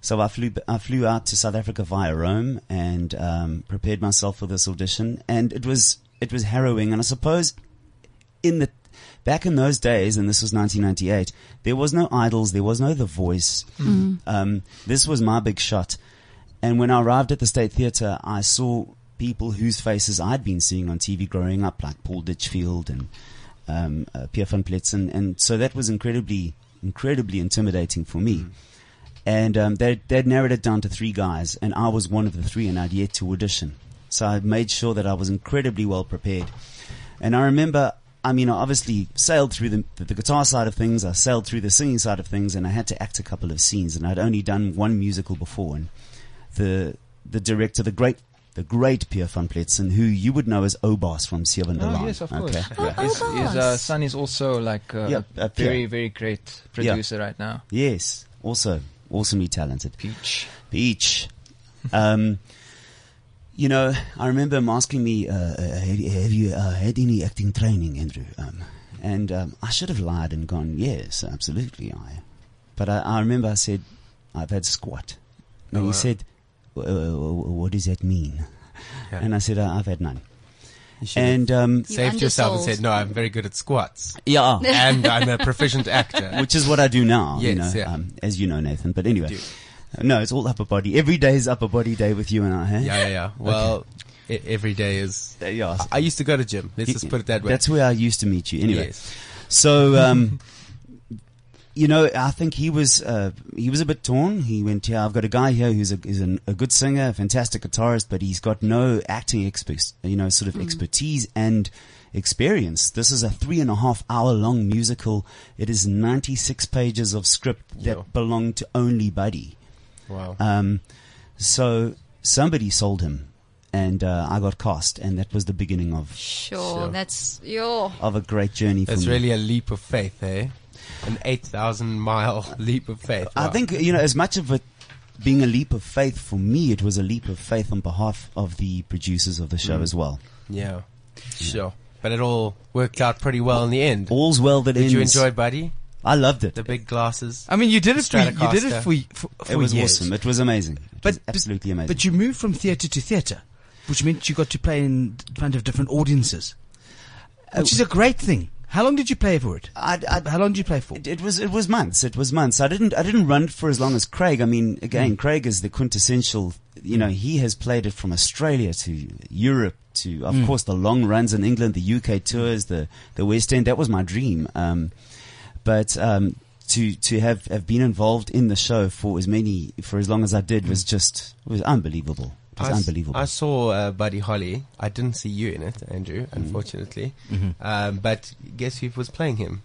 So I flew I flew out to South Africa via Rome and um, prepared myself for this audition, and it was it was harrowing. And I suppose in the back in those days, and this was 1998, there was no idols, there was no The Voice. Um, this was my big shot. And when I arrived at the State Theatre, I saw people whose faces I'd been seeing on TV growing up, like Paul Ditchfield and um, uh, Pierre van Pletzen, and so that was incredibly, incredibly intimidating for me. And um, they they'd narrowed it down to three guys, and I was one of the three, and I'd yet to audition. So I made sure that I was incredibly well prepared. And I remember, I mean, I obviously sailed through the, the, the guitar side of things, I sailed through the singing side of things, and I had to act a couple of scenes, and I'd only done one musical before, and the the director, the great the great Pierre van Pletzen, who you would know as Oubaas from Seven Oh, yes, of course. Okay. Oh, His, his uh, son is also like uh, Yeah, a uh, very, Pierre. very great producer right now. Yes, also awesomely talented. Peach. Peach. Um, you know, I remember him asking me, uh, uh, have, you- have you uh, had any acting training, Andrew? Um, and um, I should have lied and gone, yes, absolutely, I. But I, I remember I said, I've had squat. And Oh, he wow. said, "W- what does that mean? Yeah. And I said, uh, I've had none. You And um, You saved yourself and said, no, I'm very good at squats. yeah, and I'm a proficient actor. <laughs> which is what I do now. you know, yeah. um, as you know, Nathan. But anyway, Uh, no, it's all upper body. Every day is upper body day with you and I. Hey? Yeah, yeah, yeah. Well, e- every day is. Uh, yeah. I used to go to gym. Let's just put it that way. That's where I used to meet you. Anyway, Yes. so um, <laughs> you know, I think he was uh, he was a bit torn. He went, "Yeah, I've got a guy here who's a who's an, a good singer, a fantastic guitarist, but he's got no acting expertise, you know, sort of expertise and." Experience. This is a three and a half hour long musical. It is 96 pages of script that Yeah. belong to only Buddy. Wow. Um, so somebody sold him, and uh, I got cast, and that was the beginning of Sure, Sure. that's yo. of a great journey for That's me. really a leap of faith, eh? An 8,000 mile leap of faith. I think you know, as much of it being a leap of faith for me, it was a leap of faith on behalf of the producers of the show Mm. as well. Yeah. Sure. But it all worked out pretty well in the end. All's well that Did ends. you enjoy Buddy? I loved it. The big glasses? I mean, you did it for you did it for for, for It was years. awesome. It was amazing. It But- was absolutely amazing. But you moved from theatre to theatre, which meant you got to play in front of different audiences, which is a great thing. How long did you play for it? I, I, How long did you play for? It, it was it was months. It was months. I didn't I didn't run it for as long as Craig. I mean, again, Hmm. Craig is the quintessential. You know, he has played it from Australia to Europe to, of Hmm. course, the long runs in England, the UK tours, the the West End. That was my dream. Um, but um, to to have have been involved in the show for as many for as long as I did was just was unbelievable. It was I s- unbelievable. I saw uh, Buddy Holly. I didn't see you in it, Andrew, Mm-hmm. unfortunately. Um, but guess who was playing him?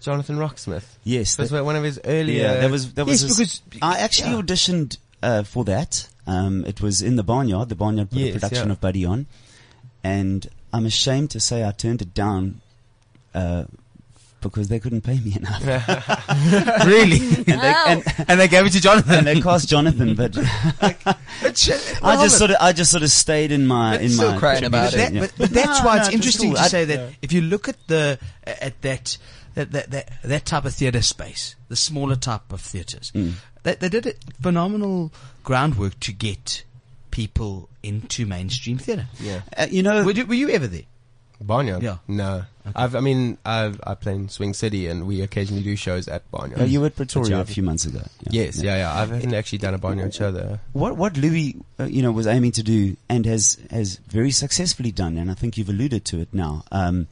Jonathan Roxmouth. yes, That was one of his earlier. Yeah, that was that Yes, was. because- I actually yeah. auditioned uh, for that. Um, it was in the barnyard. The barnyard put Yes, a production yeah. of Buddy on, and I'm ashamed to say I turned it down uh, because they couldn't pay me enough. <laughs> <laughs> really? <laughs> and, they, and, and they gave it to Jonathan. and they cast Jonathan, but I just sort of I just sort of stayed in my But in still my crying about But, it. that, yeah. but, but that's No, why no, it's it interesting cool. to I- say that if you look at the at that that that that, that type of theatre space, the smaller type of theatres, Mm. they, they did a phenomenal groundwork to get people into mainstream theatre. yeah. Uh, you know, Were you, were you ever there? Barnyard? Yeah. No. I've, I mean, I've, I play in Swing City and we occasionally do shows at Barnyard. uh, you were at Pretoria a I've- few months ago. Yes, yeah, yeah. I haven't actually done a Barnyard show there. What what Louis, uh, you know, was aiming to do and has has very successfully done, and I think you've alluded to it now, um,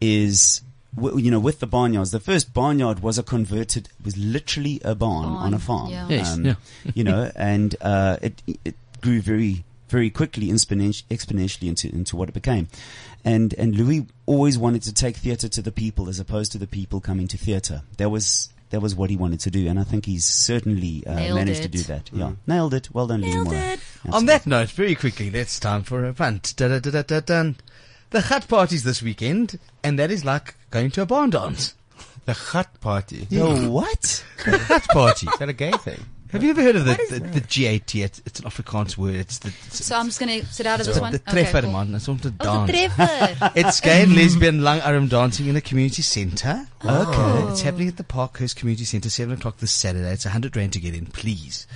is w- you know with the barnyards. The first barnyard was a converted, was literally a barn Barn, on a farm. yeah. Yes, um, yeah. you know, <laughs> and uh, it it grew very very quickly, exponentially into into what it became. And and Louis always wanted to take theatre to the people as opposed to the people coming to theatre. That was that was what he wanted to do, and I think he's certainly uh, Nailed managed to do that. Yeah, nailed it. Well done, Louis Nailed Moore. it. On that note, very quickly, it's time for a punt. Da-da-da-da-da-dun. The hut party's this weekend, and that is like going to a barn dance. The Hut Party. The what? hut party. Is that a gay thing? Have you ever heard of the, the, the GAT? It's, it's an Afrikaans word. It's the, it's So I'm just gonna sit out of this one. the Okay, cool. man. It's on oh, the Oh, dance. treffer. <laughs> It's gay and lesbian long arm dancing in a community centre. Oh. It's happening at the Parkhurst Community Centre, 7 o'clock this Saturday. It's 100 Rand to get in, please.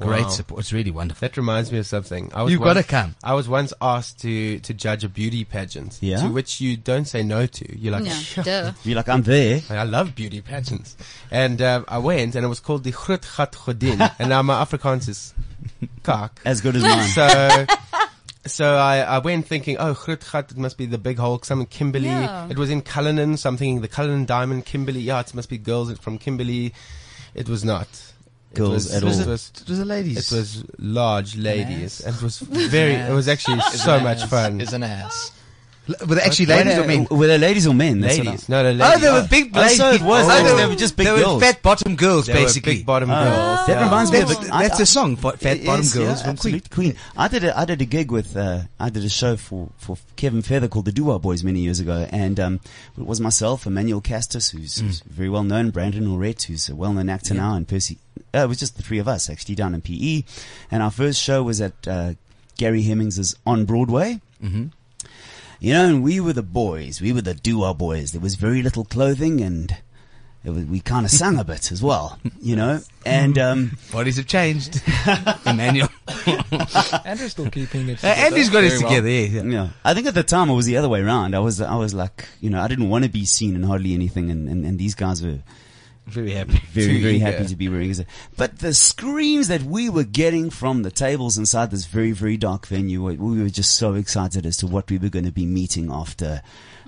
Great Wow. support. It's really wonderful. That reminds me of something. I was You've once- gotta come. I was once asked to, to judge a beauty pageant. Yeah? To which you don't say no to. You're like, Yeah, duh. You're like, I'm there. <laughs> I love beauty pageants. And uh, I went and it was called the Groot Gat Godin. <laughs> and now my Afrikaans is kak. As good as mine. So, so I, I went thinking, oh, Groot Gat, it must be the big hole, some in Kimberley. Yeah. It was in Cullinan, something, the Cullinan Diamond, Kimberley. Yeah, it must be girls from Kimberley. It was not. It Girls was, at it all. was, It was a ladies. it was large ladies. And it was very, it was actually so much fun. Is an ass. Were they actually ladies or men? Were they ladies or men? That's Ladies. No, no, Oh, ladies. they were big Oh, so it was. Oh, They they, were- were, they were just big they girls. were fat bottom girls, They were basically. big bottom Oh. girls. That yeah. reminds me of That's, a, I- that's I- a song, for Fat It Bottom is, Girls yeah, from Queen. Queen. I did a I did a gig with uh, I did a show for for Kevin Feather called the Doo Boys many years ago, and um, it was myself, Emmanuel Castis, who's, Mm. who's very well known, Brendon Auret, who's a well known actor now, and Percy. Uh, it was just the three of us actually down in PE, and our first show was at uh, Gary Hemmings's on Broadway. Mm-hmm. You know, and we were the boys. We were the Dua boys. There was very little clothing, and it was, we kind of sang a bit as well. You know, and um, <laughs> Bodies have changed. <laughs> Emmanuel. <laughs> Andrew's still keeping it. Uh, Andy's got his Very well. together, yeah. yeah. Yeah, I think at the time it was the other way around. I was, I was like, you know, I didn't want to be seen in hardly anything, and, and, and these guys were Very happy. <laughs> very, very happy to be wearing it. But the screams that we were getting from the tables inside this very, very dark venue, we we were just so excited as to what we were going to be meeting after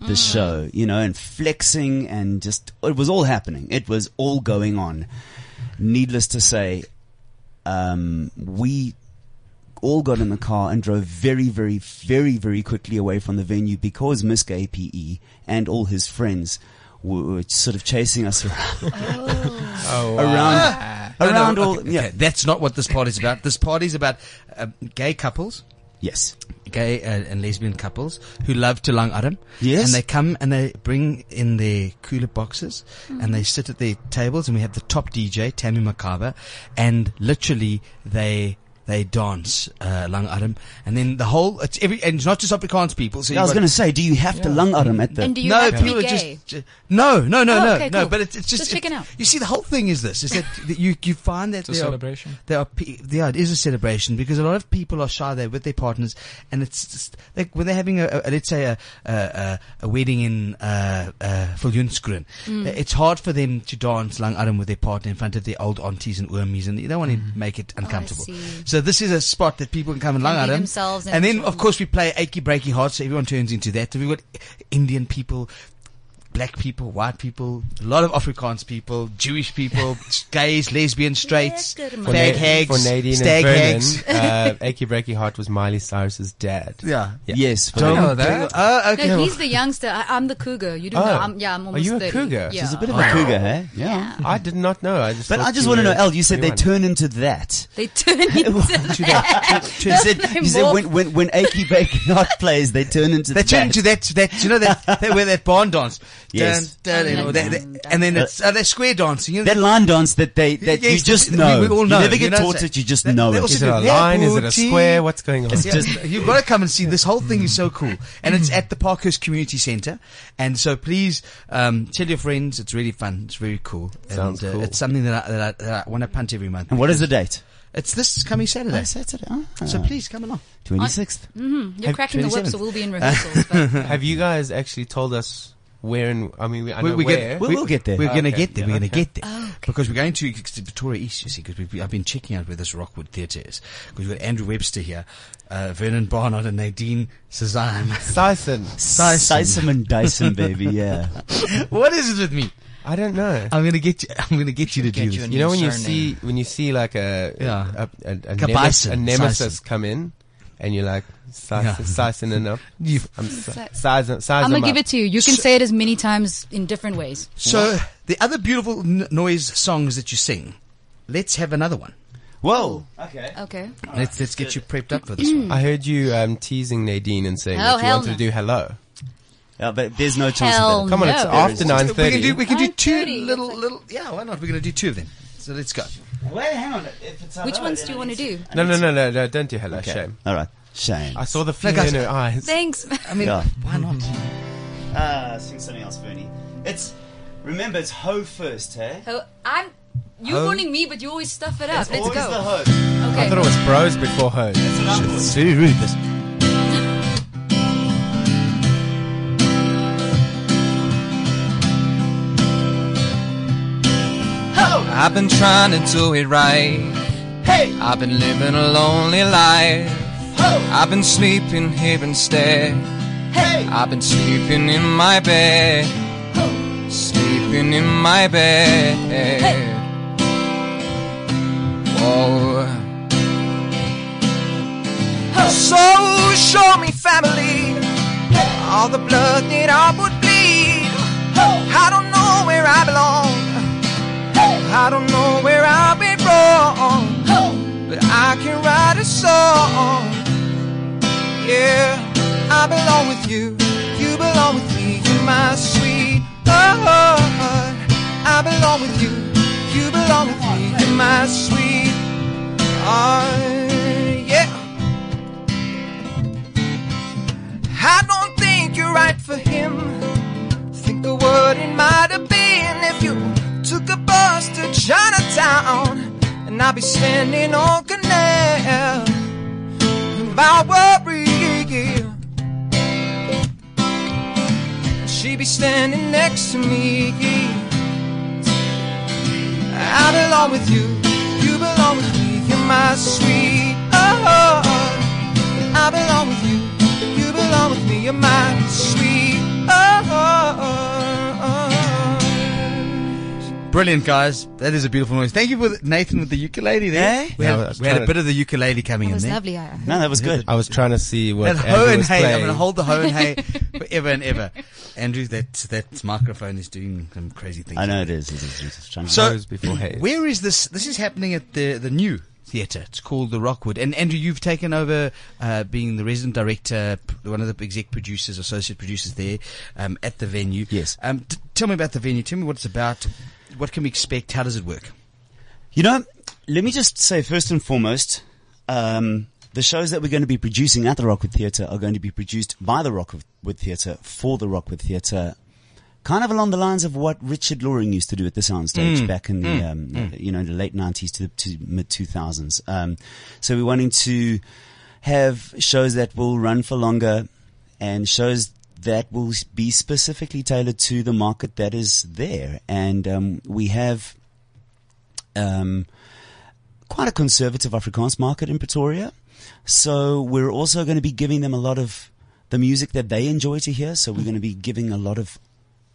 the show, you know, and flexing and just, it was all happening. It was all going on. Needless to say, um, we all got in the car and drove very, very, very, very quickly away from the venue because Misk APE and all his friends were, were sort of chasing us around, <laughs> Oh, wow. around, No, no, around okay, all. okay, Yeah. That's not what this party's about. This party's about uh, gay couples, Yes. gay uh, and lesbian couples who love to langarm. Yes. And they come and they bring in their cooler boxes and they sit at their tables and we have the top DJ, Tammy Makaba, and literally they they dance uh, langarm and then the whole it's every and it's not just Afrikaans people. So I was going to say, do you have to langarm at the? And do you no, have to be people are gay? just, ju- no, no, no, Oh, no, okay, no. cool. But it's, it's just, Just checking out. You see, the whole thing is this: is that, that you you find that It's a there are, there are pe- yeah, it is a celebration because a lot of people are shy there with their partners, and it's just like when they're having a, a let's say a a, a, a wedding in uh, uh, Viljoenskroon, Mm. it's hard for them to dance langarm with their partner in front of their old aunties and oomies, and they don't want to make it uncomfortable. see. so this is a spot that people can come and And be adam, themselves and and then of course we play achy breaky hearts, so everyone turns into that. So We've got Indian people black people, white people, a lot of Afrikaans people, Jewish people, gays, lesbians, straights, Lekker, man. Fag hags, for Nadine stag and hags. Vernon, uh, <laughs> Achy Breaky Heart was Miley Cyrus's dad. Yeah. Yeah. Yes. I know that. Oh, okay. No, he's the youngster. I, I'm the cougar. You don't Oh. know. I'm, yeah, I'm almost Are you a 30. cougar? Yeah. She's a bit of a cougar, hey? Yeah. I did not know. I just. But I just want to know, El, you said they turn into that. They turn <laughs> into that. You said, you said when, when, when Achy Breaky Heart plays, they turn into they that. They turn into that, that, you know, that, that where that barn dance. Yes. Dun, dun, you know, that- that- and then it's, uh, that square dancing. You know, That line dance that they, that you just we- know. we all know, You never you get know, taught it, you just that- know they it. also Is it a do- yeah, line? Is it a square? What's going on? It's just you've got to come and see this whole thing is so cool, and it's at the Parkhurst Community Centre. And so please um, tell your friends. It's really fun. It's very cool. Sounds and, uh, cool. It's something that I, that I, that I want to punt every month. And what is the date? It's this coming Saturday. Oh, Saturday. Oh, So please come along. 26th. You're cracking the whip, so we'll be in rehearsals. But <laughs> Have you guys actually told us where and I mean, we, I know we where. get, We'll- we, we'll get there. We're going to Okay. get there. We're Yeah, going to get there because we're going to Pretoria East. You see, because I've been checking out where this Rockwood Theatre is. Because we've got Andrew Webster here, uh, Vernon Barnard, and Nadine Sazan. Sison. Sison and Dyson, baby, yeah. <laughs> what is it with me? I don't know. I'm going to get you. I'm going to get you to Get do you this. You know when you see when you see like a Yeah. a, a, a, a nemes- bison, a nemesis sison. come in, and you're like Yeah. sizing it up. You- I'm Si- sizing size I'm gonna give up. it to you. You can say it as many times in different ways. So the other beautiful n- noise songs that you sing, let's have another one. Whoa. Okay. Okay. Let's let's get you prepped up for this one. I heard you um, teasing Nadine and saying Oh, that you hell wanted no. to do hello. Yeah, but there's no chance Hell of that. Come on, it's No. after nine We can do we can do two little little yeah why not we're gonna do two of them. So let's go. Wait, hang on. If it's Which ones do you want to do? No, no, no, no, no! Don't do hello, Okay. shame. All right. Shame. I saw the fear guys- in her eyes. Thanks. I mean Yeah. why not? Uh, sing something else, Bernie. It's, remember, it's ho first, hey? Oh, I'm. You're Oh. warning me, but you always stuff it up. It's Let's always go. the ho. Okay. I thought it was bros before her. It's very rude. I've been trying to do it right. Hey! I've been living a lonely life. Ho! I've been sleeping here instead. Hey! I've been sleeping in my bed. Ho! Sleeping in my bed. Whoa. So show me family. all the blood that I would I don't know where I've been wrong. But I can write a song. Yeah, I belong with you. You belong with me. You're my sweetheart. I belong with you. You belong with me. You're my sweetheart. Yeah. I don't think you're right for him. Think of what it might bus to Chinatown and I'll be standing on Canal. About worry, she'd be standing next to me. I belong with you, you belong with me, you're my sweetheart. Oh, I belong with you, you belong with me, you're my sweetheart. Oh, Brilliant, guys. That is a beautiful noise. Thank you for the- Nathan with the ukulele there. Eh? We Yeah, I had, we had a bit of the ukulele coming That in was there. lovely. I- No, that was good. I was trying to see what That Andrew ho and was hey, I'm going to hold the ho and hey forever and ever. Andrew, that that microphone is doing some crazy things. I know it is. It is, it is. Trying to- So- Hose before haze. Where is this? This is happening at the the new theatre. It's called the Rockwood. And Andrew, you've taken over uh, being the resident director, one of the exec producers, associate producers there um, at the venue. Yes. Um, t- tell me about the venue. Tell me what it's about. What can we expect? How does it work? You know, let me just say first and foremost, um, the shows that we're going to be producing at the Rockwood Theatre are going to be produced by the Rockwood Theatre for the Rockwood Theatre. Kind of along the lines of what Richard Loring used to do at the soundstage back in the, um, you know, the late nineties to, to mid two thousands. Um, so we're wanting to have shows that will run for longer and shows that will be specifically tailored to the market that is there. And um, we have um, quite a conservative Afrikaans market in Pretoria. So we're also going to be giving them a lot of the music that they enjoy to hear. So we're going to be giving a lot of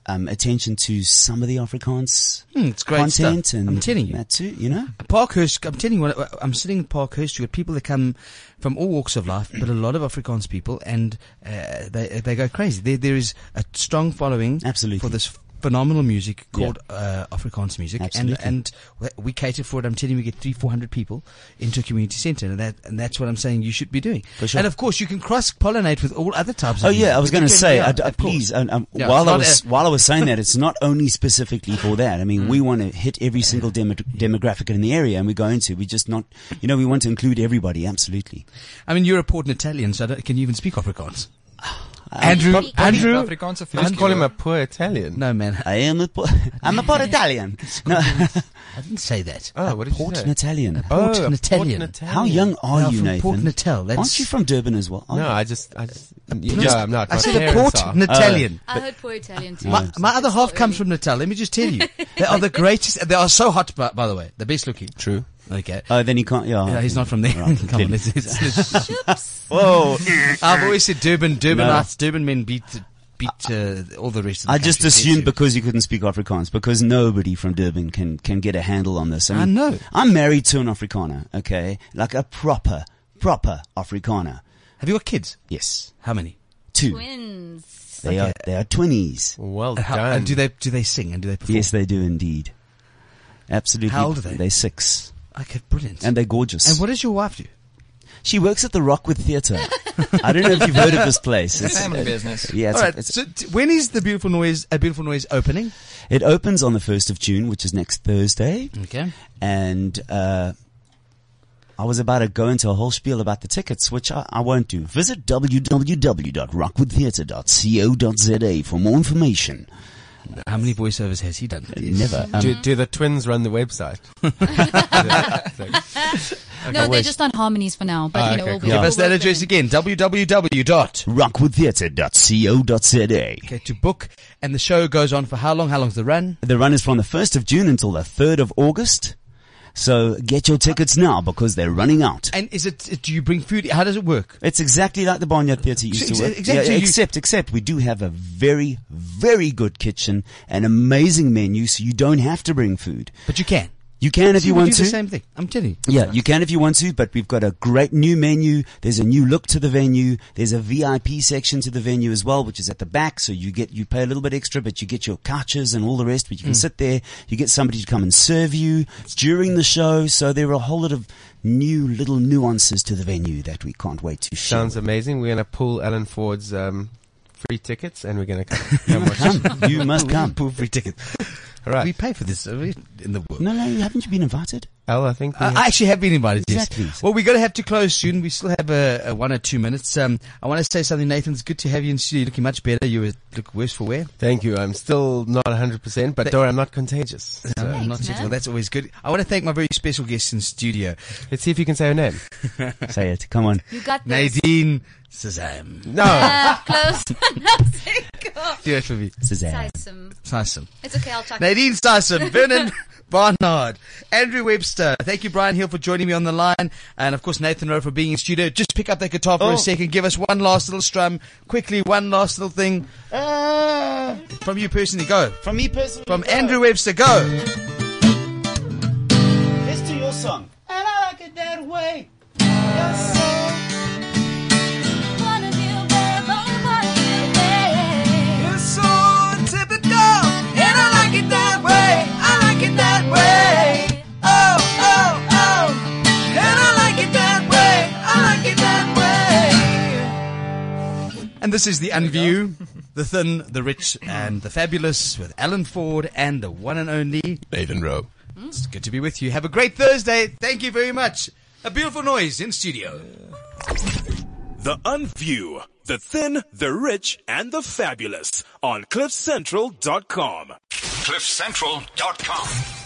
um, attention to some of the Afrikaans Hmm, it's great content stuff. and I'm telling you. that too. You know, Parkhurst, I'm telling you what, I'm sitting in Parkhurst, you got people that come from all walks of life, but a lot of Afrikaans people, and uh, they they go crazy. There there is a strong following Absolutely. for this phenomenal music called uh, Afrikaans music, Absolutely. and and we cater for it. I'm telling you, we get three, four hundred people into a community centre, and that and that's what I'm saying you should be doing. Sure. And of course, you can cross pollinate with all other types. Of Oh of yeah, music. I was going to say, yeah, I d- of course. please. Um, um, Yeah, while I was a- while I was saying <laughs> that, it's not only specifically for that. I mean, we want to hit every single demo- demographic in the area, and we're going to. We just not, you know, we want to include everybody. Absolutely. I mean, you're a Port Italian, so I can you even speak Afrikaans? <sighs> Um, Andrew, Andrew, Afrikaanse You just call him a poor Italian. no man, I am a, po- I'm a Port <laughs> Italian. No, <laughs> I didn't say that. Oh, what did Port you say? Italian. Oh, Port oh, a Italian. Italian. How young are Yeah, you, from Nathan? Port Natal. That's, Aren't you from Durban as well? Are No, you? I just, I just, Port- yeah, I'm not. I said a Port are. Italian. Uh, I heard poor Italian too. My, my other half comes from Natal. Let me just tell you, <laughs> they are the greatest. They are so hot, by, by the way, the best looking. True. Okay, Oh, then you can't. Yeah, yeah, he's not from there. <laughs> Right, <laughs> Come on, clearly. let's, let's, let's- <laughs> Whoa! I've always said Durban, Durbanites, No. Durban men beat beat uh, all the rest of the I just assumed That's it. because you couldn't speak Afrikaans, because nobody from Durban can, can get a handle on this. I, I know. I'm married to an Afrikaner, okay? Like a proper, proper Afrikaner. Have you got kids? Yes. How many? Two. Twins. They are, they are twinnies. Well How, done. and do they do they sing and do they perform? Yes, they do indeed. Absolutely. How old are they? They're six. Okay, brilliant. And they're gorgeous. and what does your wife do? she works at the Rockwood Theatre. I don't know if you've heard of this place. <laughs> It's, Family uh, business. Yeah, it's, All right. it's- So t- when is the beautiful noise? A beautiful noise opening? it opens on the 1st of June, which is next Thursday. Okay. and uh, I was about to go into a whole spiel about the tickets, which I, I won't do. Visit www.rockwoodtheatre.co.za for more information. How many voiceovers has he done? Never. Um, do, do the twins run the website? <laughs> No, they're just on harmonies for now. But Ah, you know, okay, we'll, cool. we'll Give us that address again. www. rockwoodtheatre.co.za. Okay, to book, and the show goes on for how long? How long's the run? The run is from the 1st of June until the 3rd of August. So get your tickets now because they're running out. And is it? Do you bring food? How does it work? It's exactly like the Barnyard Theatre used Ex- to work. exactly, Yeah, except, except we do have a very, very good kitchen, an amazing menu, so you don't have to bring food. But you can. You can if See, you we want do to. the same thing. I'm telling you. Yeah, you can if you want to, but we've got a great new menu. There's a new look to the venue. There's a VIP section to the venue as well, which is at the back. So you get, you pay a little bit extra, but you get your couches and all the rest, but you can Mm. sit there. You get somebody to come and serve you during the show. So there are a whole lot of new little nuances to the venue that we can't wait to share. Sounds amazing. We're gonna pull Alan Ford's um, free tickets, and we're gonna come. <laughs> come watch. Come. You must come. Pull free tickets. All right. We pay for this uh, in the world. No, no, haven't you been invited? Oh, I think. we Uh, have- I actually have been invited. Yes. Exactly. Well, we're going to have to close soon. We still have a, a one or two minutes. Um, I want to say something, Nathan. It's good to have you in studio. You're looking much better. You were- look worse for wear. Thank you. I'm still not 100%, but don't worry, I'm not contagious. No, So, not yet. man. Well, that's always good. I want to thank my very special guest in studio, let's see if you can say her name. <laughs> Say it. Come on. You got this. Nadine Sazam. No. Ah, close. Do it for me. Suzanne. Tyson. Tyson. It's okay, I'll chuck Nadine Tyson. <laughs> Vernon Barnard. Andrew Webster. Thank you, Bryan Hill, for joining me on the line. And of course, Nathan Rowe for being in studio. Just pick up that guitar for Oh. a second. Give us one last little strum. Quickly, one last little thing. Ah. From you personally, go. From me personally. From Andrew Webster, go. Let's do your song. And I like it that way. Wanna And this is the Unview, <laughs> the Thin, the Rich, and the Fabulous with Alan Ford and the one and only. Nathan Rowe. Mm. It's good to be with you. Have a great Thursday. Thank you very much. A beautiful noise in studio. The Unview, the Thin, the Rich, and the Fabulous on CliffCentral.com. CliffCentral.com.